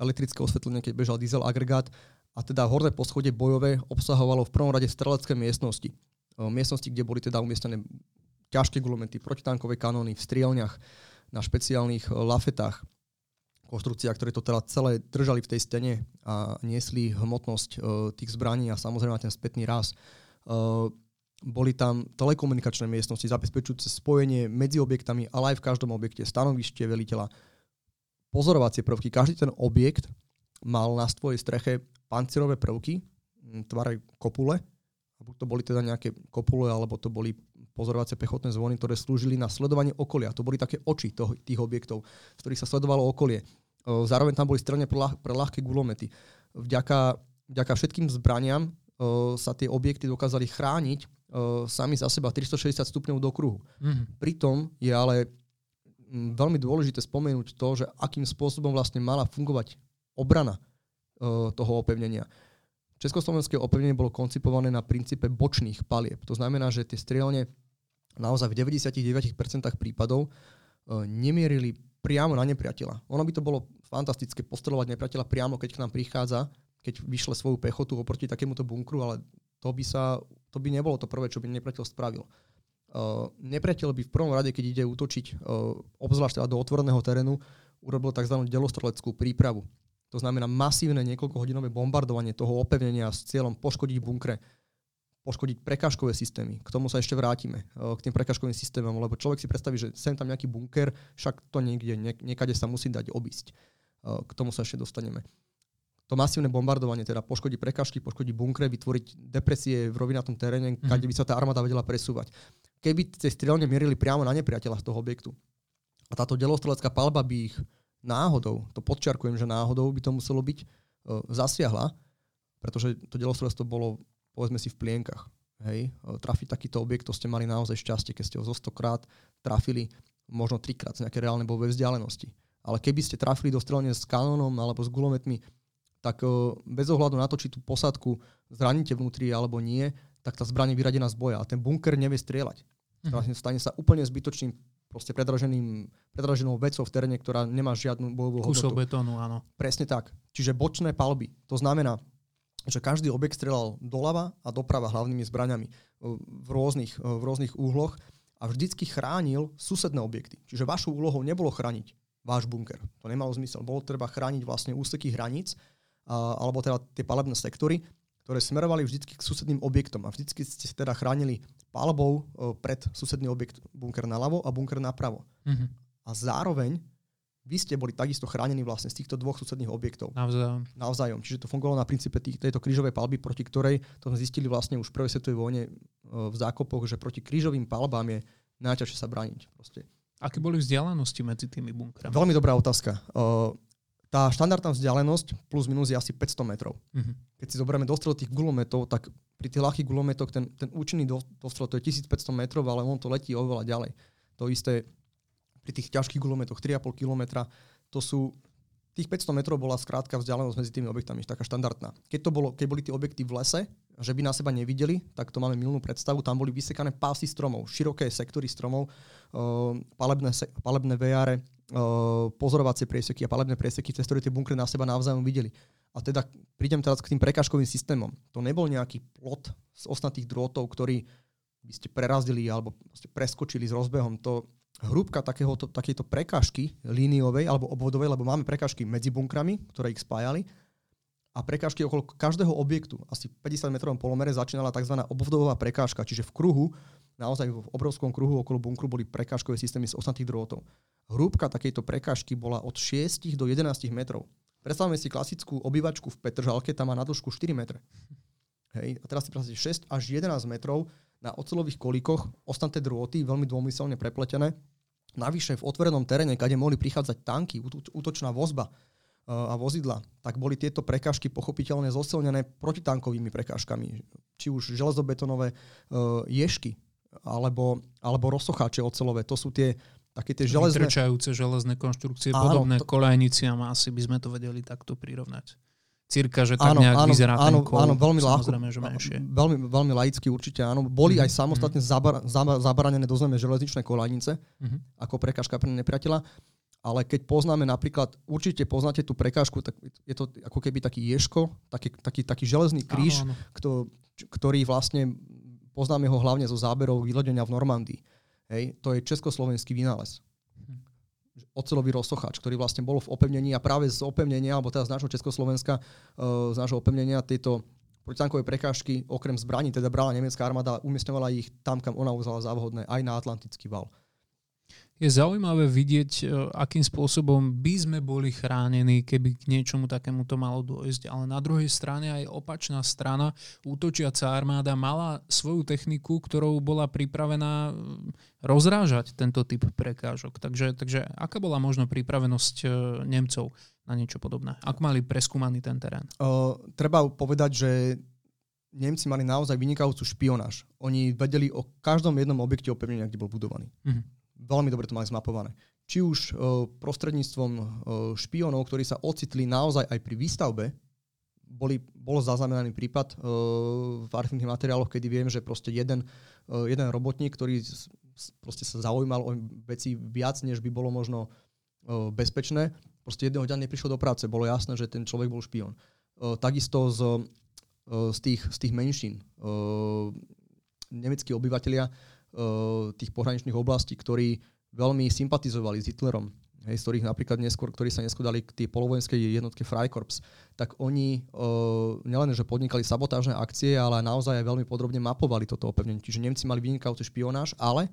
elektrické osvetlenie, keď bežal diesel agregát a teda horné poschodie bojové obsahovalo v prvom rade strelecké miestnosti. E, miestnosti, kde boli teda umiestnené ťažké gulomety, protitankové kanóny v strielniach, na špeciálnych lafetách, konštrukcia, ktoré to teda celé držali v tej stene a niesli hmotnosť uh, tých zbraní a samozrejme ten spätný raz. Uh, boli tam telekomunikačné miestnosti zabezpečujúce spojenie medzi objektami, ale aj v každom objekte stanovište veliteľa. Pozorovacie prvky. Každý ten objekt mal na svojej streche pancierové prvky, tvare kopule. Buď to boli teda nejaké kopule, alebo to boli pozorovacie pechotné zvony, ktoré slúžili na sledovanie okolia. To boli také oči toho, tých objektov, z ktorých sa sledovalo okolie. Zároveň tam boli strelne pre, ľah, pre ľahké gulomety. Vďaka, vďaka všetkým zbraniam sa tie objekty dokázali chrániť sami za seba 360 stupňov do kruhu. Mm-hmm. Pritom je ale veľmi dôležité spomenúť to, že akým spôsobom vlastne mala fungovať obrana toho opevnenia. Československé opevnenie bolo koncipované na princípe bočných palieb. To znamená, že tie strelne naozaj v 99% prípadov nemierili priamo na nepriateľa. Ono by to bolo fantastické postrelovať nepriateľa priamo, keď k nám prichádza, keď vyšle svoju pechotu oproti takémuto bunkru, ale to by, sa, to by nebolo to prvé, čo by nepriateľ spravil. Uh, nepriateľ by v prvom rade, keď ide útočiť, uh, obzvlášť teda do otvoreného terénu, urobil tzv. delostreleckú prípravu. To znamená masívne niekoľkohodinové bombardovanie toho opevnenia s cieľom poškodiť bunkre, poškodiť prekážkové systémy. K tomu sa ešte vrátime, eh, k tým prekážkovým systémom, lebo človek si predstaví, že sem tam nejaký bunker, však to niekde, niekade sa musí dať obísť. Eh, k tomu sa ešte dostaneme. To masívne bombardovanie teda poškodí prekážky, poškodí bunkre, vytvoriť depresie v rovinatom teréne, mm-hmm. kde by sa tá armáda vedela presúvať. Keby tie strelne mierili priamo na nepriateľa z toho objektu a táto delostrelecká palba by ich náhodou, to podčiarkujem, že náhodou by to muselo byť, uh, zasiahla, pretože to delostrelectvo bolo povedzme si v plienkach. Hej, trafiť takýto objekt, to ste mali naozaj šťastie, keď ste ho zo 100 krát trafili možno trikrát z nejaké reálne bojové vzdialenosti. Ale keby ste trafili do strelne s kanónom alebo s gulometmi, tak bez ohľadu na to, či tú posadku zraníte vnútri alebo nie, tak tá zbraň je vyradená z boja a ten bunker nevie strieľať. Mm-hmm. Stane sa úplne zbytočným proste predraženým, predraženou vecou v teréne, ktorá nemá žiadnu bojovú Kusov hodnotu. betónu, áno. Presne tak. Čiže bočné palby. To znamená, že každý objekt strelal doľava a doprava hlavnými zbraňami v rôznych, v rôznych úhloch a vždycky chránil susedné objekty. Čiže vašou úlohou nebolo chrániť váš bunker. To nemalo zmysel. Bolo treba chrániť vlastne úseky hraníc, alebo teda tie palebné sektory, ktoré smerovali vždy k susedným objektom a vždy ste teda chránili palbou e, pred susedný objekt bunker naľavo a bunker napravo. Mhm. A zároveň vy ste boli takisto chránení vlastne z týchto dvoch susedných objektov Navzájom. navzájom. Čiže to fungovalo na princípe tých, tejto krížovej palby, proti ktorej, to sme zistili vlastne už v prvej svetovej vojne e, v zákopoch, že proti krížovým palbám je najťažšie sa brániť. Proste. Aké boli vzdialenosti medzi tými bunkrami? Veľmi dobrá otázka. E, Tá štandardná vzdialenosť plus minus je asi 500 metrov. Mhm. Keď si zoberieme dostrel tých gulometov, tak pri tých ľahkých gulometoch ten, ten účinný do- dostrel to je 1500 metrov, ale on to letí oveľa ďalej. To isté pri tých ťažkých gulometoch 3,5 kilometra, to sú tých 500 metrov bola skrátka vzdialenosť medzi tými objektami, taká štandardná. Keď, to bolo, keď boli tie objekty v lese, že by na seba nevideli, tak to máme milnú predstavu. Tam boli vysekané pásy stromov, široké sektory stromov, uh, palebné, se, palebné VR, uh, pozorovacie prieseky a palebné prieseky, cez ktoré tie bunkry na seba navzájom videli. A teda prídem teraz k tým prekážkovým systémom. To nebol nejaký plot z osnatých drôtov, ktorý by ste prerazdili alebo proste preskočili s rozbehom. To hrúbka takéhoto, takéto prekážky líniovej alebo obvodovej, lebo máme prekážky medzi bunkrami, ktoré ich spájali, a prekážky okolo každého objektu, asi 50 metrovom polomere, začínala tzv. obvodová prekážka, čiže v kruhu, naozaj v obrovskom kruhu okolo bunkru boli prekážkové systémy z osnatých drôtov. Hrúbka takejto prekážky bola od 6 do 11 metrov. Predstavme si klasickú obývačku v Petržalke, tam má na dĺžku 4 metre. Hej, a teraz si predstavte 6 až 11 metrov na ocelových kolíkoch, ostnaté drôty, veľmi dômyselne prepletené. Navyše v otvorenom teréne, kde mohli prichádzať tanky, úto- útočná vozba e, a vozidla, tak boli tieto prekážky pochopiteľne zosilnené protitankovými prekážkami. Či už železobetonové e, ješky, alebo, alebo rozsocháče ocelové. To sú tie také tie železné... Vytrčajúce železné konštrukcie, Áno, podobné to- kolejniciam, asi by sme to vedeli takto prirovnať. Cirka, že tak Áno, nejak áno, vyzerá áno, ten kol, áno, veľmi ľahko. že menšie. Veľmi, veľmi laicky určite áno. Boli Mhm, aj samostatne zabar, zabar, zabaranené do zeme železničné kolajnice Mhm. ako prekážka pre nepriateľa. Ale keď poznáme napríklad, určite poznáte tú prekážku, tak je to ako keby taký ješko, taký, taký, taký železný kríž, Áno, áno. kto, ktorý vlastne poznáme ho hlavne zo záberov vylodenia v Normandii. Hej, to je československý vynález. Ocelový rozsocháč, ktorý vlastne bol v opevnení a práve z opevnenia, alebo teda z nášho Československa, eh, z nášho opevnenia tieto protitankové prekážky, okrem zbraní, teda brala nemecká armáda, umiestňovala ich tam, kam ona uzala za aj na Atlantický val. Je zaujímavé vidieť, e, akým spôsobom by sme boli chránení, keby k niečomu takému to malo dôjsť. Ale na druhej strane aj opačná strana, útočiaca armáda mala svoju techniku, ktorou bola pripravená e, rozrážať tento typ prekážok. Takže, takže aká bola možno pripravenosť e, Nemcov na niečo podobné? Ak mali preskúmaný ten terén? Uh, treba povedať, že Nemci mali naozaj vynikajúcu špionáž. Oni vedeli o každom jednom objekte opevnenia, kde bol budovaný. Mhm. Veľmi dobre to mali zmapované. Či už uh, prostredníctvom uh, špionov, ktorí sa ocitli naozaj aj pri výstavbe, boli, bol zaznamenaný prípad uh, v archívnych materiáloch, kedy viem, že proste jeden, jeden robotník, ktorý proste sa zaujímal o veci viac, než by bolo možno bezpečné, proste jedného dňa neprišiel do práce. Bolo jasné, že ten človek bol špion. Takisto z, z, tých, z tých menšín. Nemeckí obyvateľia tých pohraničných oblastí, ktorí veľmi sympatizovali s Hitlerom, hej, z ktorých napríklad neskôr, ktorí sa neskôr dali k tej polovojenskej jednotke Freikorps, tak oni uh, nielen, že podnikali sabotážne akcie, ale naozaj aj veľmi podrobne mapovali toto opevnenie. Čiže Nemci mali vynikajúci špionáž, ale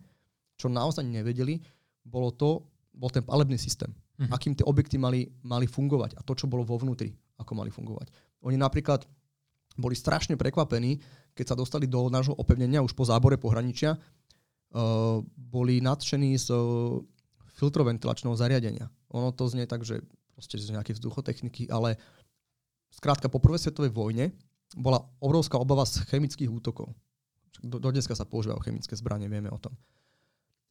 čo naozaj nevedeli, bolo to, bol ten palebný systém. Mhm. Akým tie objekty mali, mali fungovať a to, čo bolo vo vnútri, ako mali fungovať. Oni napríklad boli strašne prekvapení, keď sa dostali do nášho opevnenia už po zábore pohraničia, boli nadšení z filtroventilačného zariadenia. Ono to znie tak, že proste z nejakej vzduchotechniky, ale skrátka po prvej svetovej vojne bola obrovská obava z chemických útokov. Do, do dneska sa používajú chemické zbranie, vieme o tom.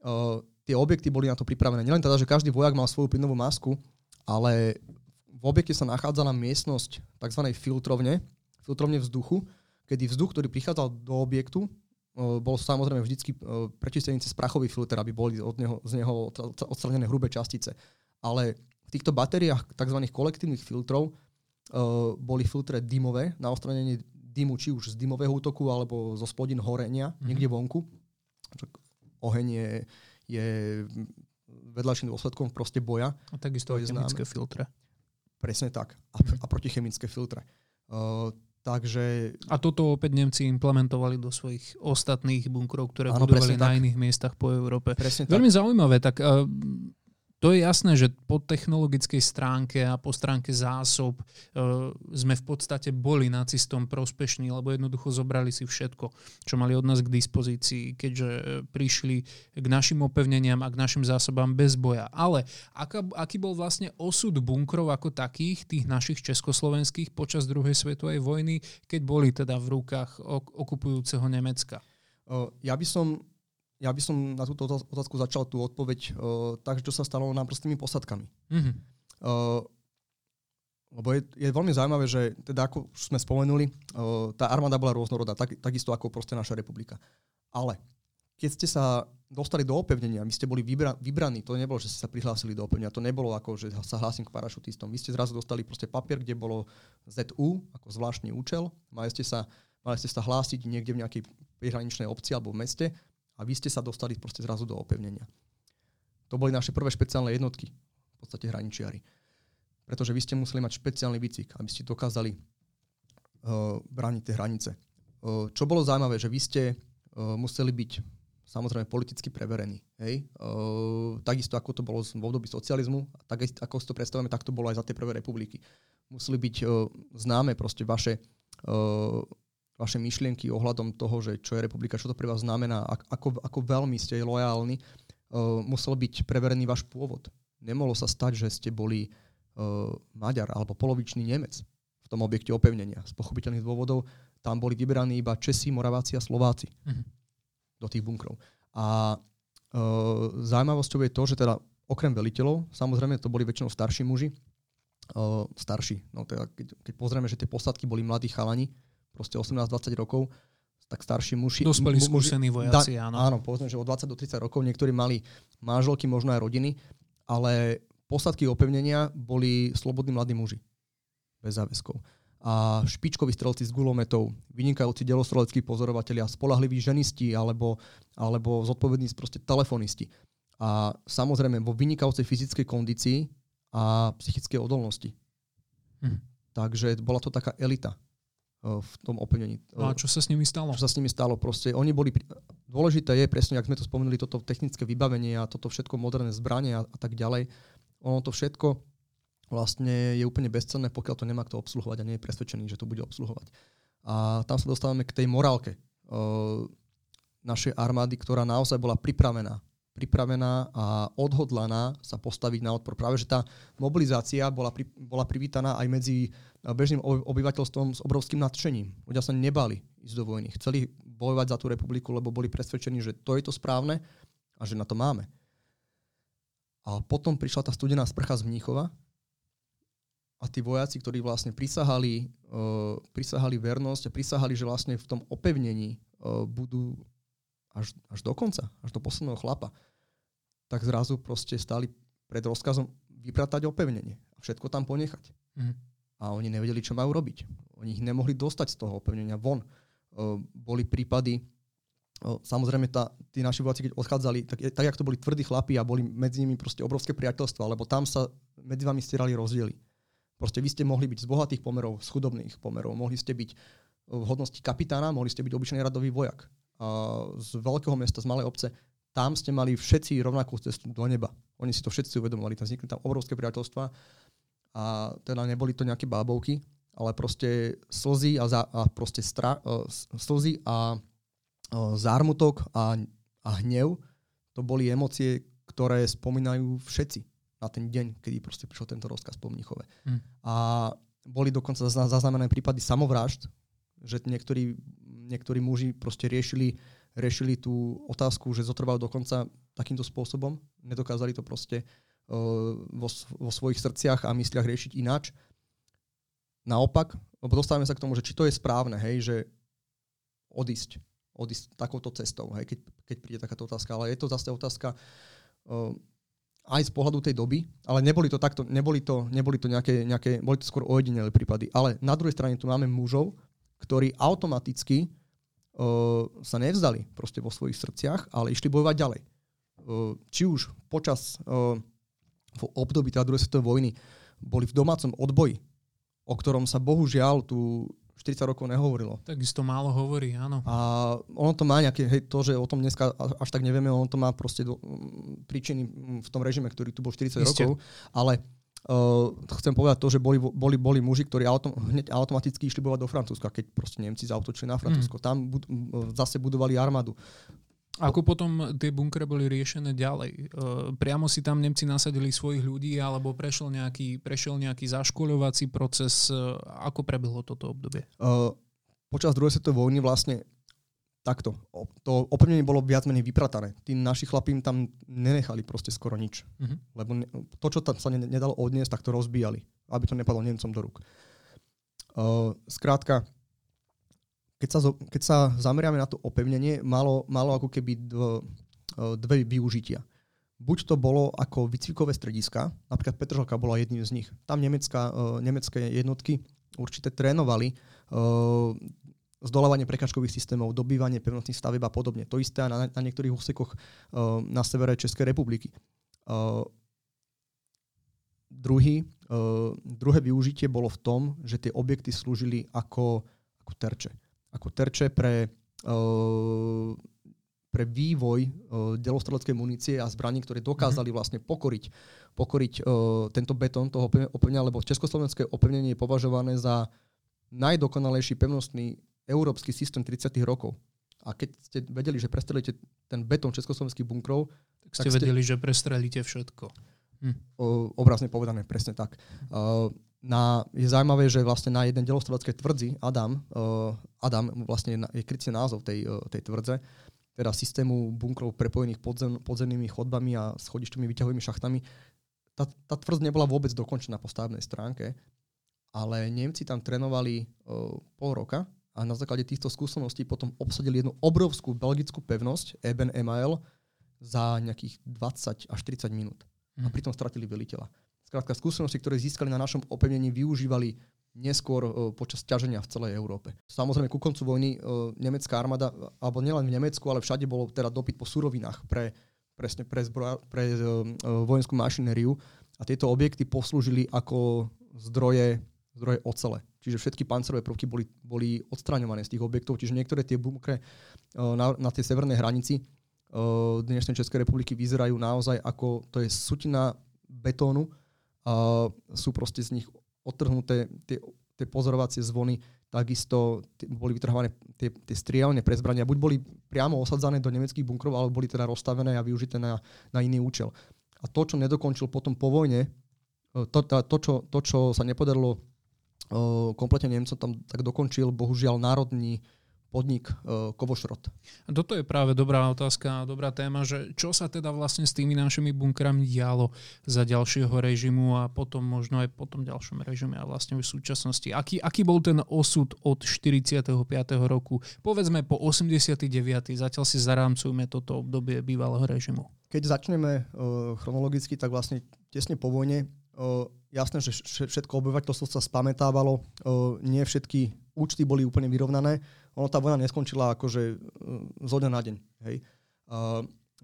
Uh, tie objekty boli na to pripravené. Nielen teda, že každý vojak mal svoju plynovú masku, ale v objekte sa nachádzala miestnosť tzv. filtrovne, filtrovne vzduchu, kedy vzduch, ktorý prichádzal do objektu, bol samozrejme vždycky prečistený cez prachový filter, aby boli od neho, z neho odstr- odstranené hrubé častice. Ale v týchto batériách tzv. kolektívnych filtrov boli filtre dymové na odstranenie dymu, či už z dymového útoku, alebo zo spodín horenia, Mhm. mm-hmm. niekde vonku. Oheň je, je vedľajším dôsledkom proste boja. A takisto To aj chemické filtre. Presne tak. A, Mhm. a protichemické filtre. Uh, Takže... A toto opäť Nemci implementovali do svojich ostatných bunkrov, ktoré Áno, budovali na tak. iných miestach po Európe. Presne Veľmi zaujímavé, tak uh, to je jasné, že po technologickej stránke a po stránke zásob uh, sme v podstate boli nacistom prospešní, lebo jednoducho zobrali si všetko, čo mali od nás k dispozícii, keďže uh, prišli k našim opevneniam a k našim zásobám bez boja. Ale aká, aký bol vlastne osud bunkrov ako takých, tých našich československých počas druhej svetovej vojny, keď boli teda v rukách ok- okupujúceho Nemecka? Ja by som ja by som na túto otázku začal tú odpoveď uh, tak, čo sa stalo nám prostými posadkami. Mm-hmm. Uh, lebo je, je veľmi zaujímavé, že teda ako už sme spomenuli, uh, tá armáda bola rôznorodá, tak, takisto ako proste naša republika. Ale keď ste sa dostali do opevnenia, vy ste boli vybra, vybraní, to nebolo, že ste sa prihlásili do opevnenia, to nebolo ako, že sa hlásim k parašutistom. Vy ste zrazu dostali proste papier, kde bolo ZU ako zvláštny účel, mali ste sa, mali ste sa hlásiť niekde v nejakej prihraničnej obci alebo v meste a vy ste sa dostali proste zrazu do opevnenia. To boli naše prvé špeciálne jednotky, v podstate hraničiari. Pretože vy ste museli mať špeciálny výcvik, aby ste dokázali uh, brániť tie hranice. Uh, čo bolo zaujímavé, že vy ste uh, museli byť samozrejme politicky preverení. Hej? Uh, takisto ako to bolo v období socializmu, tak ako si to predstavujeme, tak to bolo aj za tie prvé republiky. Museli byť uh, známe proste vaše uh, vaše myšlienky ohľadom toho, že čo je republika, čo to pre vás znamená, ako, ako veľmi ste lojálni, uh, musel byť preverený váš pôvod. Nemohlo sa stať, že ste boli uh, Maďar alebo polovičný Nemec v tom objekte opevnenia. Z pochopiteľných dôvodov tam boli vyberaní iba Česi, Moraváci a Slováci uh-huh. do tých bunkrov. A uh, zaujímavosťou je to, že teda okrem veliteľov, samozrejme to boli väčšinou starší muži, uh, starší, no teda keď, keď pozrieme, že tie posadky boli mladí chalani, proste 18-20 rokov, tak starší muži... Dospelí skúsení vojaci, da, áno. Áno, povedzme, že od 20 do 30 rokov niektorí mali manželky, možno aj rodiny, ale posadky opevnenia boli slobodní mladí muži. Bez záväzkov. A špičkoví strelci z gulometov, vynikajúci delostreleckí pozorovatelia, spolahliví ženisti alebo, alebo zodpovední proste telefonisti. A samozrejme vo vynikajúcej fyzickej kondícii a psychickej odolnosti. Hm. Takže bola to taká elita v tom opevnení. No a čo sa s nimi stalo? Čo sa s nimi stalo? Proste oni boli... Dôležité je presne, ak sme to spomenuli, toto technické vybavenie a toto všetko moderné zbranie a, a tak ďalej. Ono to všetko vlastne je úplne bezcenné, pokiaľ to nemá kto obsluhovať a nie je presvedčený, že to bude obsluhovať. A tam sa dostávame k tej morálke uh, našej armády, ktorá naozaj bola pripravená pripravená a odhodlaná sa postaviť na odpor. Práve, že tá mobilizácia bola, pri, bola privítaná aj medzi bežným obyvateľstvom s obrovským nadšením. Ľudia sa nebali ísť do vojny. Chceli bojovať za tú republiku, lebo boli presvedčení, že to je to správne a že na to máme. A potom prišla tá studená sprcha z Mníchova a tí vojaci, ktorí vlastne prisahali, uh, prisahali vernosť a prisahali, že vlastne v tom opevnení uh, budú až, až do konca, až do posledného chlapa, tak zrazu proste stali pred rozkazom vypratať opevnenie a všetko tam ponechať. Mm. A oni nevedeli, čo majú robiť. Oni ich nemohli dostať z toho opevnenia von. Uh, boli prípady, uh, samozrejme tá, tí naši vojaci, keď odchádzali, tak, tak jak to boli tvrdí chlapi a boli medzi nimi proste obrovské priateľstva, lebo tam sa medzi vami stierali rozdiely. Proste vy ste mohli byť z bohatých pomerov, z chudobných pomerov, mohli ste byť v hodnosti kapitána, mohli ste byť obyčajný radový vojak z veľkého mesta, z malej obce, tam ste mali všetci rovnakú cestu do neba. Oni si to všetci uvedomovali, tam vznikli tam obrovské priateľstva a teda neboli to nejaké bábovky, ale proste slzy a, za, a proste stra, uh, slzy a uh, zármutok a, a hnev, to boli emócie, ktoré spomínajú všetci na ten deň, kedy proste prišiel tento rozkaz po Mnichove. Hmm. A boli dokonca zaznamenané prípady samovrážd, že niektorí niektorí muži proste riešili, riešili tú otázku, že zotrvajú dokonca takýmto spôsobom. Nedokázali to proste uh, vo, vo svojich srdciach a mysliach riešiť ináč. Naopak, lebo dostávame sa k tomu, že či to je správne, hej, že odísť, odísť takouto cestou, hej, keď, keď príde takáto otázka. Ale je to zase otázka uh, aj z pohľadu tej doby, ale neboli to takto, neboli to, neboli to nejaké, nejaké, boli to skôr ojedinelé prípady. Ale na druhej strane tu máme mužov, ktorí automaticky sa nevzdali proste vo svojich srdciach, ale išli bojovať ďalej. Či už počas v období teda druhej svetovej vojny boli v domácom odboji, o ktorom sa bohužiaľ tu 40 rokov nehovorilo. Takisto málo hovorí, áno. A ono to má nejaké, hej, to, že o tom dneska až tak nevieme, ono to má proste do, príčiny v tom režime, ktorý tu bol 40 Isté. rokov, ale Uh, chcem povedať to, že boli, boli, boli muži, ktorí autom, hneď automaticky išli bojovať do Francúzska, keď proste Nemci zautočili na Francúzsko. Mm. Tam bud, zase budovali armádu. Ako potom tie bunkre boli riešené ďalej? Uh, priamo si tam Nemci nasadili svojich ľudí, alebo prešiel nejaký, prešiel nejaký zaškoľovací proces? Uh, ako prebehlo toto obdobie? Uh, počas druhej svetovej vojny vlastne takto. To opevnenie bolo viac menej vypratané. Tí naši chlapí tam nenechali proste skoro nič. Uh-huh. Lebo to, čo tam sa nedalo odniesť, tak to rozbíjali, aby to nepadlo Nemcom do rúk. Uh, skrátka, keď sa, keď sa zameriame na to opevnenie, malo, malo ako keby dv, dve využitia. Buď to bolo ako výcvikové strediska, napríklad Petržalka bola jedným z nich. Tam nemecká, uh, nemecké jednotky určite trénovali uh, zdolávanie prekažkových systémov, dobývanie pevnostných stavieb a podobne. To isté aj na, na niektorých úsekoch uh, na severe Českej republiky. Uh, druhý, uh, druhé využitie bolo v tom, že tie objekty slúžili ako, ako terče. Ako terče pre, uh, pre vývoj uh, delostreleckej munície a zbraní, ktoré dokázali mhm. vlastne pokoriť, pokoriť uh, tento betón toho opevnenia, lebo československé opevnenie je považované za najdokonalejší pevnostný európsky systém 30. rokov. A keď ste vedeli, že prestrelíte ten betón československých bunkrov, tak ste, ste vedeli, že prestrelíte všetko. Hm. O, obrazne povedané, presne tak. Uh, na, je zaujímavé, že vlastne na jeden delostreleckej tvrdzi Adam, uh, Adam vlastne je, je krycí názov tej, uh, tej tvrdze, teda systému bunkrov prepojených podzem, podzemnými chodbami a schodišťami, výťahovými šachtami. Tá, tá tvrdz nebola vôbec dokončená po stavebnej stránke, ale Nemci tam trénovali uh, pol roka a na základe týchto skúseností potom obsadili jednu obrovskú belgickú pevnosť, Eben Emael, za nejakých 20 až 30 minút. A mhm. pritom stratili veliteľa. Skrátka, skúsenosti, ktoré získali na našom opevnení, využívali neskôr uh, počas ťaženia v celej Európe. Samozrejme, ku koncu vojny uh, nemecká armáda, alebo nielen v Nemecku, ale všade bolo teda dopyt po surovinách pre, presne pre, zbroja, pre uh, vojenskú mašinériu a tieto objekty poslúžili ako zdroje, zdroje ocele. Čiže všetky pancerové prvky boli, boli odstraňované z tých objektov, čiže niektoré tie bunkre uh, na, na tej severnej hranici uh, dnešnej Českej republiky vyzerajú naozaj ako, to je sutina betónu, a sú proste z nich odtrhnuté tie, tie pozorovacie zvony, takisto boli vytrhované tie, tie strieľne pre buď boli priamo osadzané do nemeckých bunkrov, alebo boli teda rozstavené a využité na, na iný účel. A to, čo nedokončil potom po vojne, uh, to, to, čo, to čo sa nepodarilo kompletne Nemcom tam tak dokončil bohužiaľ národný podnik Kovošrot. Toto je práve dobrá otázka a dobrá téma, že čo sa teda vlastne s tými našimi bunkrami dialo za ďalšieho režimu a potom možno aj po tom ďalšom režime a vlastne v súčasnosti. Aký, aký bol ten osud od 45. roku? Povedzme po 89. Zatiaľ si zarámcujeme toto obdobie bývalého režimu. Keď začneme chronologicky, tak vlastne tesne po vojne jasné, že všetko obyvateľstvo sa spametávalo, nie všetky účty boli úplne vyrovnané. Ono tá vojna neskončila akože zo dňa na deň. Hej.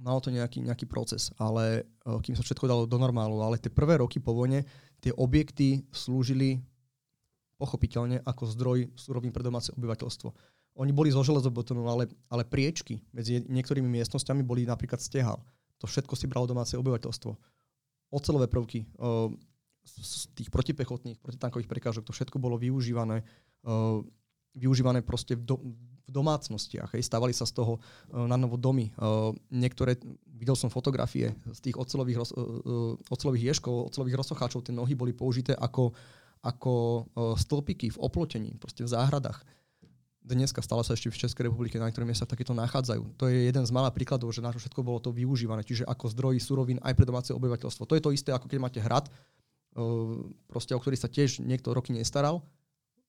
Malo to nejaký, nejaký proces, ale kým sa všetko dalo do normálu. Ale tie prvé roky po vojne tie objekty slúžili pochopiteľne ako zdroj surovín pre domáce obyvateľstvo. Oni boli zo železobetónu, ale, ale priečky medzi niektorými miestnosťami boli napríklad stehal. To všetko si bralo domáce obyvateľstvo. Ocelové prvky, z tých protipechotných, protitankových prekážok, to všetko bolo využívané, uh, využívané proste v, do, v domácnostiach. Hej. Stávali sa z toho uh, na novo domy. Niektoré, videl som fotografie z tých ocelových, ocelových ješkov, ocelových rozsocháčov, tie nohy boli použité ako, ako stĺpiky v oplotení, proste v záhradách. Dneska stále sa ešte v Českej republike na niektorých miestach takéto nachádzajú. To je jeden z malých príkladov, že na všetko bolo to využívané, čiže ako zdroj surovín aj pre domáce obyvateľstvo. To je to isté, ako keď máte hrad, proste, o ktorý sa tiež niekto roky nestaral,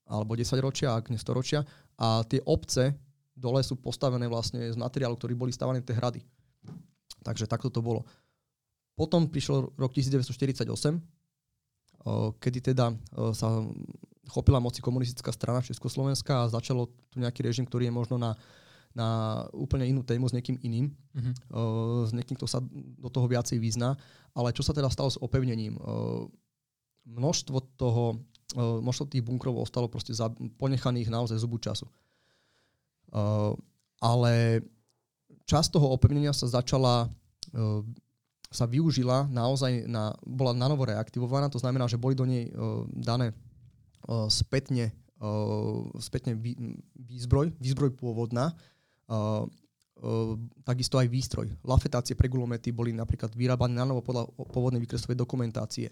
alebo 10 ročia, ak nie 100 ročia. A tie obce dole sú postavené vlastne z materiálu, ktorý boli stavané tie hrady. Takže takto to bolo. Potom prišiel rok 1948, kedy teda sa chopila moci komunistická strana Československa a začalo tu nejaký režim, ktorý je možno na, na úplne inú tému s niekým iným, uh-huh. s niekým, kto sa do toho viacej vyzná. Ale čo sa teda stalo s opevnením? množstvo toho množstvo tých bunkrov ostalo proste za, ponechaných naozaj zubu času. Uh, ale časť toho opevnenia sa začala, uh, sa využila naozaj, na, bola na novo reaktivovaná, to znamená, že boli do nej uh, dané uh, spätne, uh, spätne vý, výzbroj, výzbroj pôvodná, uh, uh, takisto aj výstroj. Lafetácie pre gulomety boli napríklad vyrábané na novo podľa pôvodnej výkresovej dokumentácie.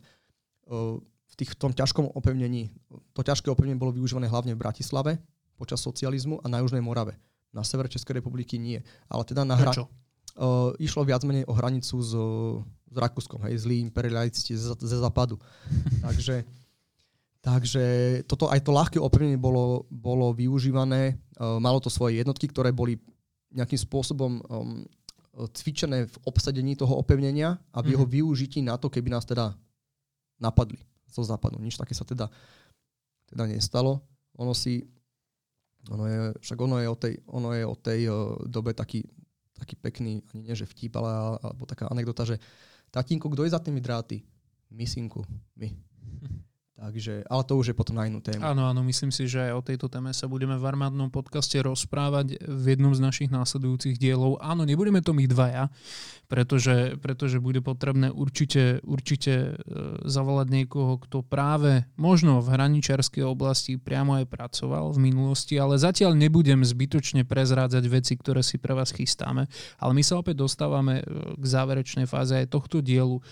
Uh, v, tých, v tom ťažkom opevnení, to ťažké opevnenie bolo využívané hlavne v Bratislave počas socializmu a na Južnej Morave. Na sever Českej republiky nie. Ale teda na hra... Uh, išlo viac menej o hranicu s, s Rakúskom, hej, zlí imperialisti ze, ze západu. takže, takže toto, aj to ľahké opevnenie bolo, bolo využívané, uh, malo to svoje jednotky, ktoré boli nejakým spôsobom um, cvičené v obsadení toho opevnenia a v mm-hmm. jeho mhm. využití na to, keby nás teda napadli zo západu. Nič také sa teda, teda nestalo. Ono si, ono je, však ono je o tej, ono je o tej uh, dobe taký, taký pekný, ani nie že vtip, ale alebo taká anekdota, že tatínko, kto je za tými dráty? Misinku, my. Takže, ale to už je potom na inú tému. Áno, áno, myslím si, že aj o tejto téme sa budeme v armádnom podcaste rozprávať v jednom z našich následujúcich dielov. Áno, nebudeme to my dvaja, pretože, pretože bude potrebné určite, určite e, zavolať niekoho, kto práve možno v hraničarskej oblasti priamo aj pracoval v minulosti, ale zatiaľ nebudem zbytočne prezrádzať veci, ktoré si pre vás chystáme. Ale my sa opäť dostávame e, k záverečnej fáze aj tohto dielu e,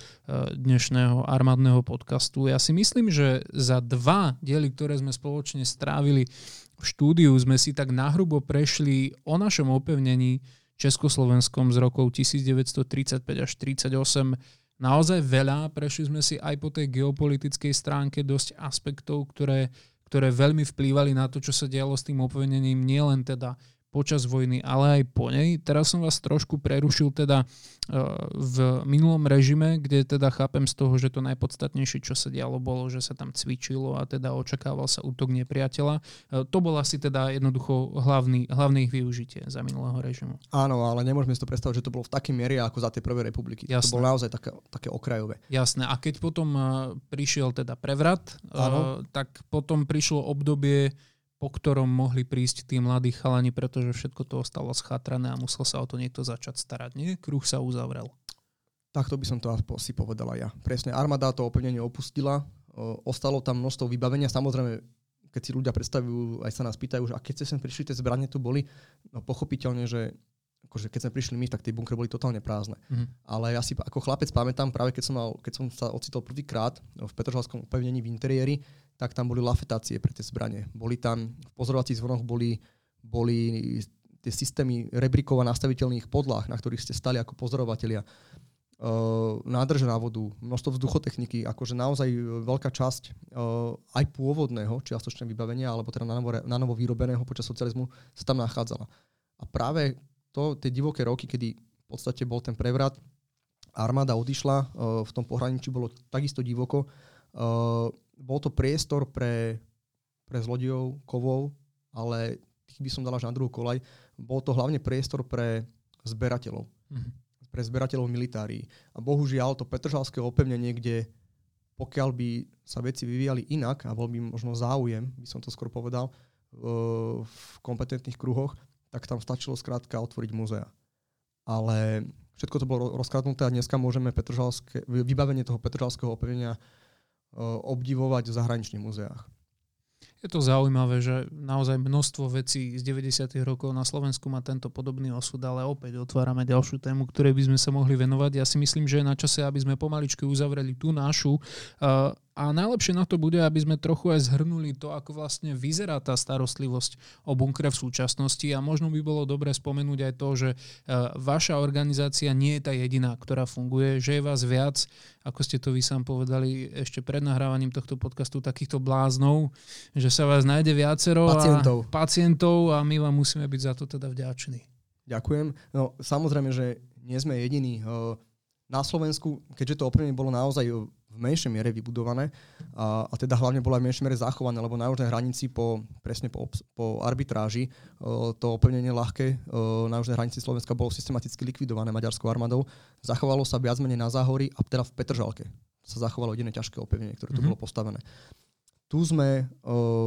dnešného armádneho podcastu. Ja si myslím, že za dva diely, ktoré sme spoločne strávili v štúdiu, sme si tak nahrubo prešli o našom opevnení Československom z rokov 1935 až 1938 naozaj veľa. Prešli sme si aj po tej geopolitickej stránke dosť aspektov, ktoré, ktoré veľmi vplývali na to, čo sa dialo s tým opevnením, nielen teda počas vojny, ale aj po nej. Teraz som vás trošku prerušil teda e, v minulom režime, kde teda chápem z toho, že to najpodstatnejšie, čo sa dialo, bolo, že sa tam cvičilo a teda očakával sa útok nepriateľa. E, to bol asi teda jednoducho hlavný, hlavný ich využitie za minulého režimu. Áno, ale nemôžeme si to predstaviť, že to bolo v takej miere ako za tie prvé republiky. Jasné. To bolo naozaj také, také okrajové. Jasné. A keď potom e, prišiel teda prevrat, Áno. tak potom prišlo obdobie po ktorom mohli prísť tí mladí chalani, pretože všetko to ostalo schatrané a musel sa o to niekto začať starať. Nie? Kruh sa uzavrel. Takto by som to asi povedala ja. Presne, armáda to opevnenie opustila, ostalo tam množstvo vybavenia, samozrejme keď si ľudia predstavujú, aj sa nás pýtajú, že a keď ste sem prišli, tie zbranie tu boli, no pochopiteľne, že akože keď sme prišli my, tak tie bunkre boli totálne prázdne. Mm-hmm. Ale ja si ako chlapec pamätám, práve keď som, mal, keď som sa ocitol prvýkrát v Petržalskom upevnení v interiéri, tak tam boli lafetácie pre tie zbranie. Boli tam, v pozorovacích zvonoch boli, boli tie systémy rebríkov a nastaviteľných podlah, na ktorých ste stali ako pozorovatelia. Uh, nádrže na vodu, množstvo vzduchotechniky, akože naozaj veľká časť uh, aj pôvodného čiastočného vybavenia, alebo teda na novo vyrobeného počas socializmu sa tam nachádzala. A práve to, tie divoké roky, kedy v podstate bol ten prevrat, armáda odišla, uh, v tom pohraničí bolo takisto divoko, uh, bol to priestor pre, pre zlodejov, kovov, ale tých by som dal až na druhú kolaj. Bol to hlavne priestor pre zberateľov. Mm-hmm. Pre zberateľov militárií. A bohužiaľ to Petržalské opevnenie, kde pokiaľ by sa veci vyvíjali inak a bol by možno záujem, by som to skôr povedal, v kompetentných kruhoch, tak tam stačilo skrátka otvoriť múzea. Ale všetko to bolo rozkradnuté a dneska môžeme vybavenie toho Petržalského opevnenia obdivovať v zahraničných muzeách. Je to zaujímavé, že naozaj množstvo vecí z 90. rokov na Slovensku má tento podobný osud, ale opäť otvárame ďalšiu tému, ktorej by sme sa mohli venovať. Ja si myslím, že je na čase, aby sme pomaličky uzavreli tú našu uh, a najlepšie na to bude, aby sme trochu aj zhrnuli to, ako vlastne vyzerá tá starostlivosť o bunkre v súčasnosti a možno by bolo dobre spomenúť aj to, že e, vaša organizácia nie je tá jediná, ktorá funguje, že je vás viac, ako ste to vy sám povedali ešte pred nahrávaním tohto podcastu, takýchto bláznov, že sa vás nájde viacero pacientov. A, pacientov a my vám musíme byť za to teda vďační. Ďakujem. No, samozrejme, že nie sme jediní. Na Slovensku, keďže to opremenie bolo naozaj v menšej miere vybudované a, a teda hlavne bola v menšej miere zachované, lebo na južnej hranici po, presne po, po arbitráži to opevnenie ľahké na južnej hranici Slovenska bolo systematicky likvidované maďarskou armádou. Zachovalo sa viac menej na Záhorí a teda v Petržalke sa zachovalo jediné ťažké opevnenie, ktoré tu mm-hmm. bolo postavené. tu sme,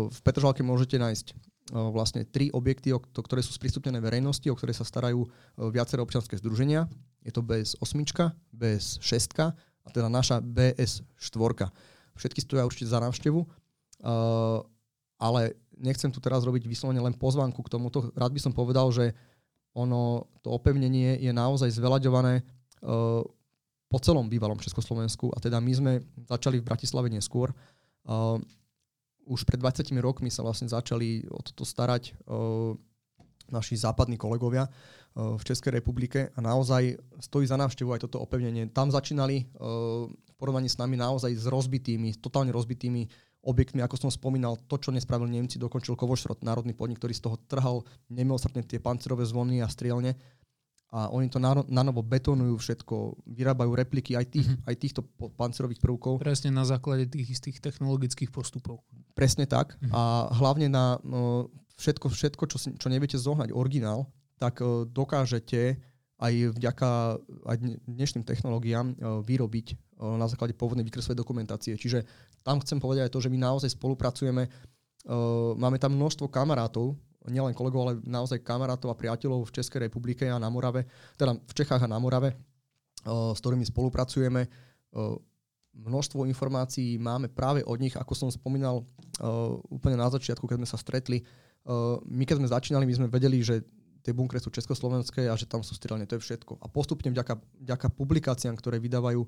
v Petržalke môžete nájsť vlastne tri objekty, ktoré sú sprístupnené verejnosti, o ktoré sa starajú viaceré občianske združenia. Je to BS8, BS6 a teda naša BS4. Všetky stoja určite za návštevu, ale nechcem tu teraz robiť vyslovene len pozvanku k tomuto. Rád by som povedal, že ono, to opevnenie je naozaj zveľaďované po celom bývalom Československu a teda my sme začali v Bratislave neskôr. Uh, už pred 20 rokmi sa vlastne začali o toto starať uh, naši západní kolegovia uh, v Českej republike a naozaj stojí za návštevu aj toto opevnenie. Tam začínali uh, v porovnaní s nami naozaj s rozbitými, totálne rozbitými objektmi, ako som spomínal, to, čo nespravili Nemci, dokončil Kovošrot, národný podnik, ktorý z toho trhal nemilosrdne tie pancerové zvony a strielne a oni to na, na novo betonujú všetko, vyrábajú repliky aj, tých, mm-hmm. aj týchto pancerových prvkov. Presne na základe tých istých technologických postupov. Presne tak. Mm-hmm. A hlavne na no, všetko, všetko čo, čo neviete zohnať, originál, tak uh, dokážete aj vďaka aj dnešným technológiám uh, vyrobiť uh, na základe pôvodnej výkresovej dokumentácie. Čiže tam chcem povedať aj to, že my naozaj spolupracujeme, máme tam množstvo kamarátov, nielen kolegov, ale naozaj kamarátov a priateľov v Českej republike a na Morave, teda v Čechách a na Morave, s ktorými spolupracujeme. Množstvo informácií máme práve od nich, ako som spomínal úplne na začiatku, keď sme sa stretli. My keď sme začínali, my sme vedeli, že tie bunkre sú československé a že tam sú strelne, to je všetko. A postupne vďaka, vďaka publikáciám, ktoré vydávajú,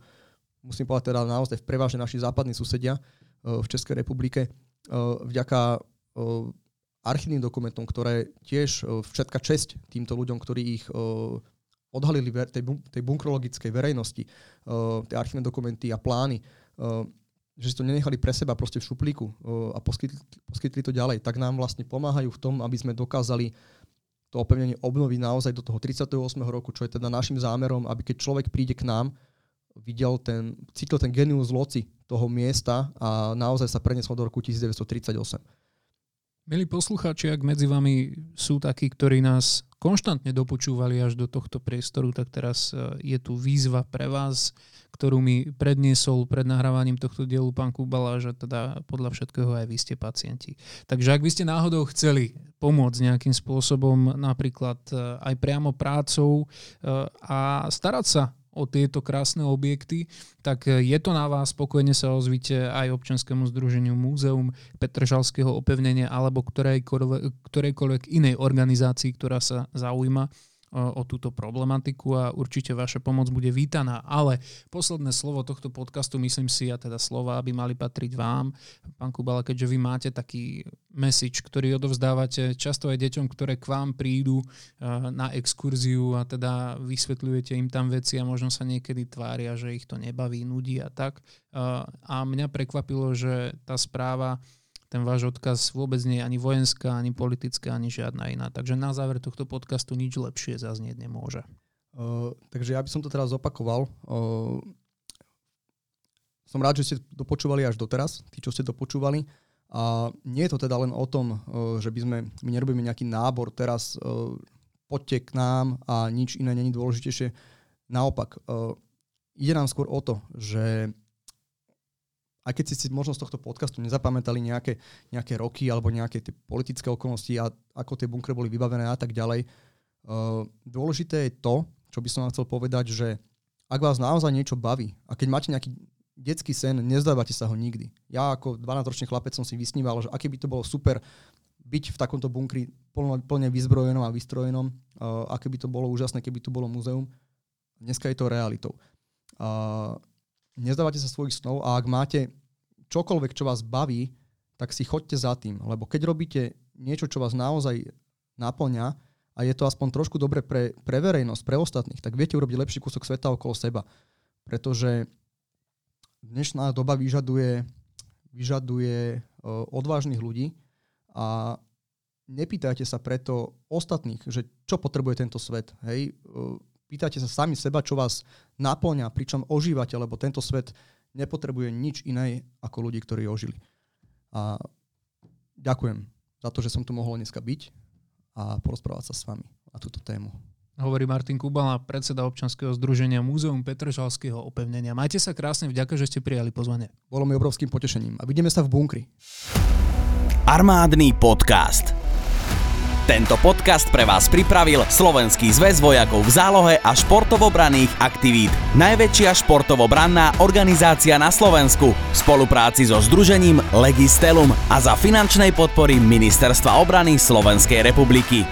musím povedať teda naozaj v prevažne naši západní susedia v Českej republike, vďaka archívnym dokumentom, ktoré tiež všetka česť týmto ľuďom, ktorí ich odhalili tej, bunkrologickej verejnosti, tie archívne dokumenty a plány, že si to nenechali pre seba proste v šuplíku a poskytli, poskytli to ďalej, tak nám vlastne pomáhajú v tom, aby sme dokázali to opevnenie obnoviť naozaj do toho 38. roku, čo je teda našim zámerom, aby keď človek príde k nám, videl ten, cítil ten genius loci toho miesta a naozaj sa preniesol do roku 1938. Milí poslucháči, ak medzi vami sú takí, ktorí nás konštantne dopočúvali až do tohto priestoru, tak teraz e, je tu výzva pre vás, ktorú mi predniesol pred nahrávaním tohto dielu pán Kubala, že teda podľa všetkého aj vy ste pacienti. Takže ak by ste náhodou chceli pomôcť nejakým spôsobom, napríklad e, aj priamo prácou e, a starať sa o tieto krásne objekty, tak e, je to na vás, spokojne sa ozvite aj občanskému združeniu Múzeum Petržalského opevnenia alebo ktorejkoľvek, ktorejkoľvek inej organizácii, ktorá sa zaujíma o túto problematiku a určite vaša pomoc bude vítaná. Ale posledné slovo tohto podcastu, myslím si, a teda slova by mali patriť vám. Pán Kubala, keďže vy máte taký message, ktorý odovzdávate často aj deťom, ktoré k vám prídu na exkurziu a teda vysvetľujete im tam veci a možno sa niekedy tvária, že ich to nebaví, nudí a tak. A mňa prekvapilo, že tá správa ten váš odkaz vôbec nie je ani vojenská, ani politická, ani žiadna iná. Takže na záver tohto podcastu nič lepšie zaznieť nemôže. Uh, takže ja by som to teraz zopakoval. Uh, som rád, že ste dopočúvali až doteraz, tí, čo ste dopočúvali. A nie je to teda len o tom, uh, že by sme, my nerobíme nejaký nábor teraz, uh, poďte k nám a nič iné není dôležitejšie. Naopak, uh, ide nám skôr o to, že aj keď si si možno z tohto podcastu nezapamätali nejaké, nejaké roky alebo nejaké tie politické okolnosti a ako tie bunkre boli vybavené a tak ďalej, uh, dôležité je to, čo by som vám chcel povedať, že ak vás naozaj niečo baví a keď máte nejaký detský sen, nezdávate sa ho nikdy. Ja ako 12-ročný chlapec som si vysníval, že aké by to bolo super byť v takomto bunkri plne vyzbrojenom a vystrojenom, uh, aké by to bolo úžasné, keby tu bolo muzeum. Dneska je to realitou. Nezdávate sa svojich snov a ak máte čokoľvek, čo vás baví, tak si choďte za tým. Lebo keď robíte niečo, čo vás naozaj naplňa a je to aspoň trošku dobre pre, pre verejnosť, pre ostatných, tak viete urobiť lepší kúsok sveta okolo seba. Pretože dnešná doba vyžaduje, vyžaduje uh, odvážnych ľudí a nepýtajte sa preto ostatných, že čo potrebuje tento svet. Hej? Pýtajte sa sami seba, čo vás naplňa, pričom ožívate, lebo tento svet nepotrebuje nič iné ako ľudí, ktorí ožili. A ďakujem za to, že som tu mohol dneska byť a porozprávať sa s vami na túto tému. Hovorí Martin Kubala, predseda občanského združenia Múzeum Petržalského opevnenia. Majte sa krásne, vďaka, že ste prijali pozvanie. Bolo mi obrovským potešením a vidíme sa v bunkri. Armádny podcast. Tento podcast pre vás pripravil Slovenský zväz vojakov v zálohe a športovobranných aktivít. Najväčšia športovobranná organizácia na Slovensku v spolupráci so združením Legistelum a za finančnej podpory Ministerstva obrany Slovenskej republiky.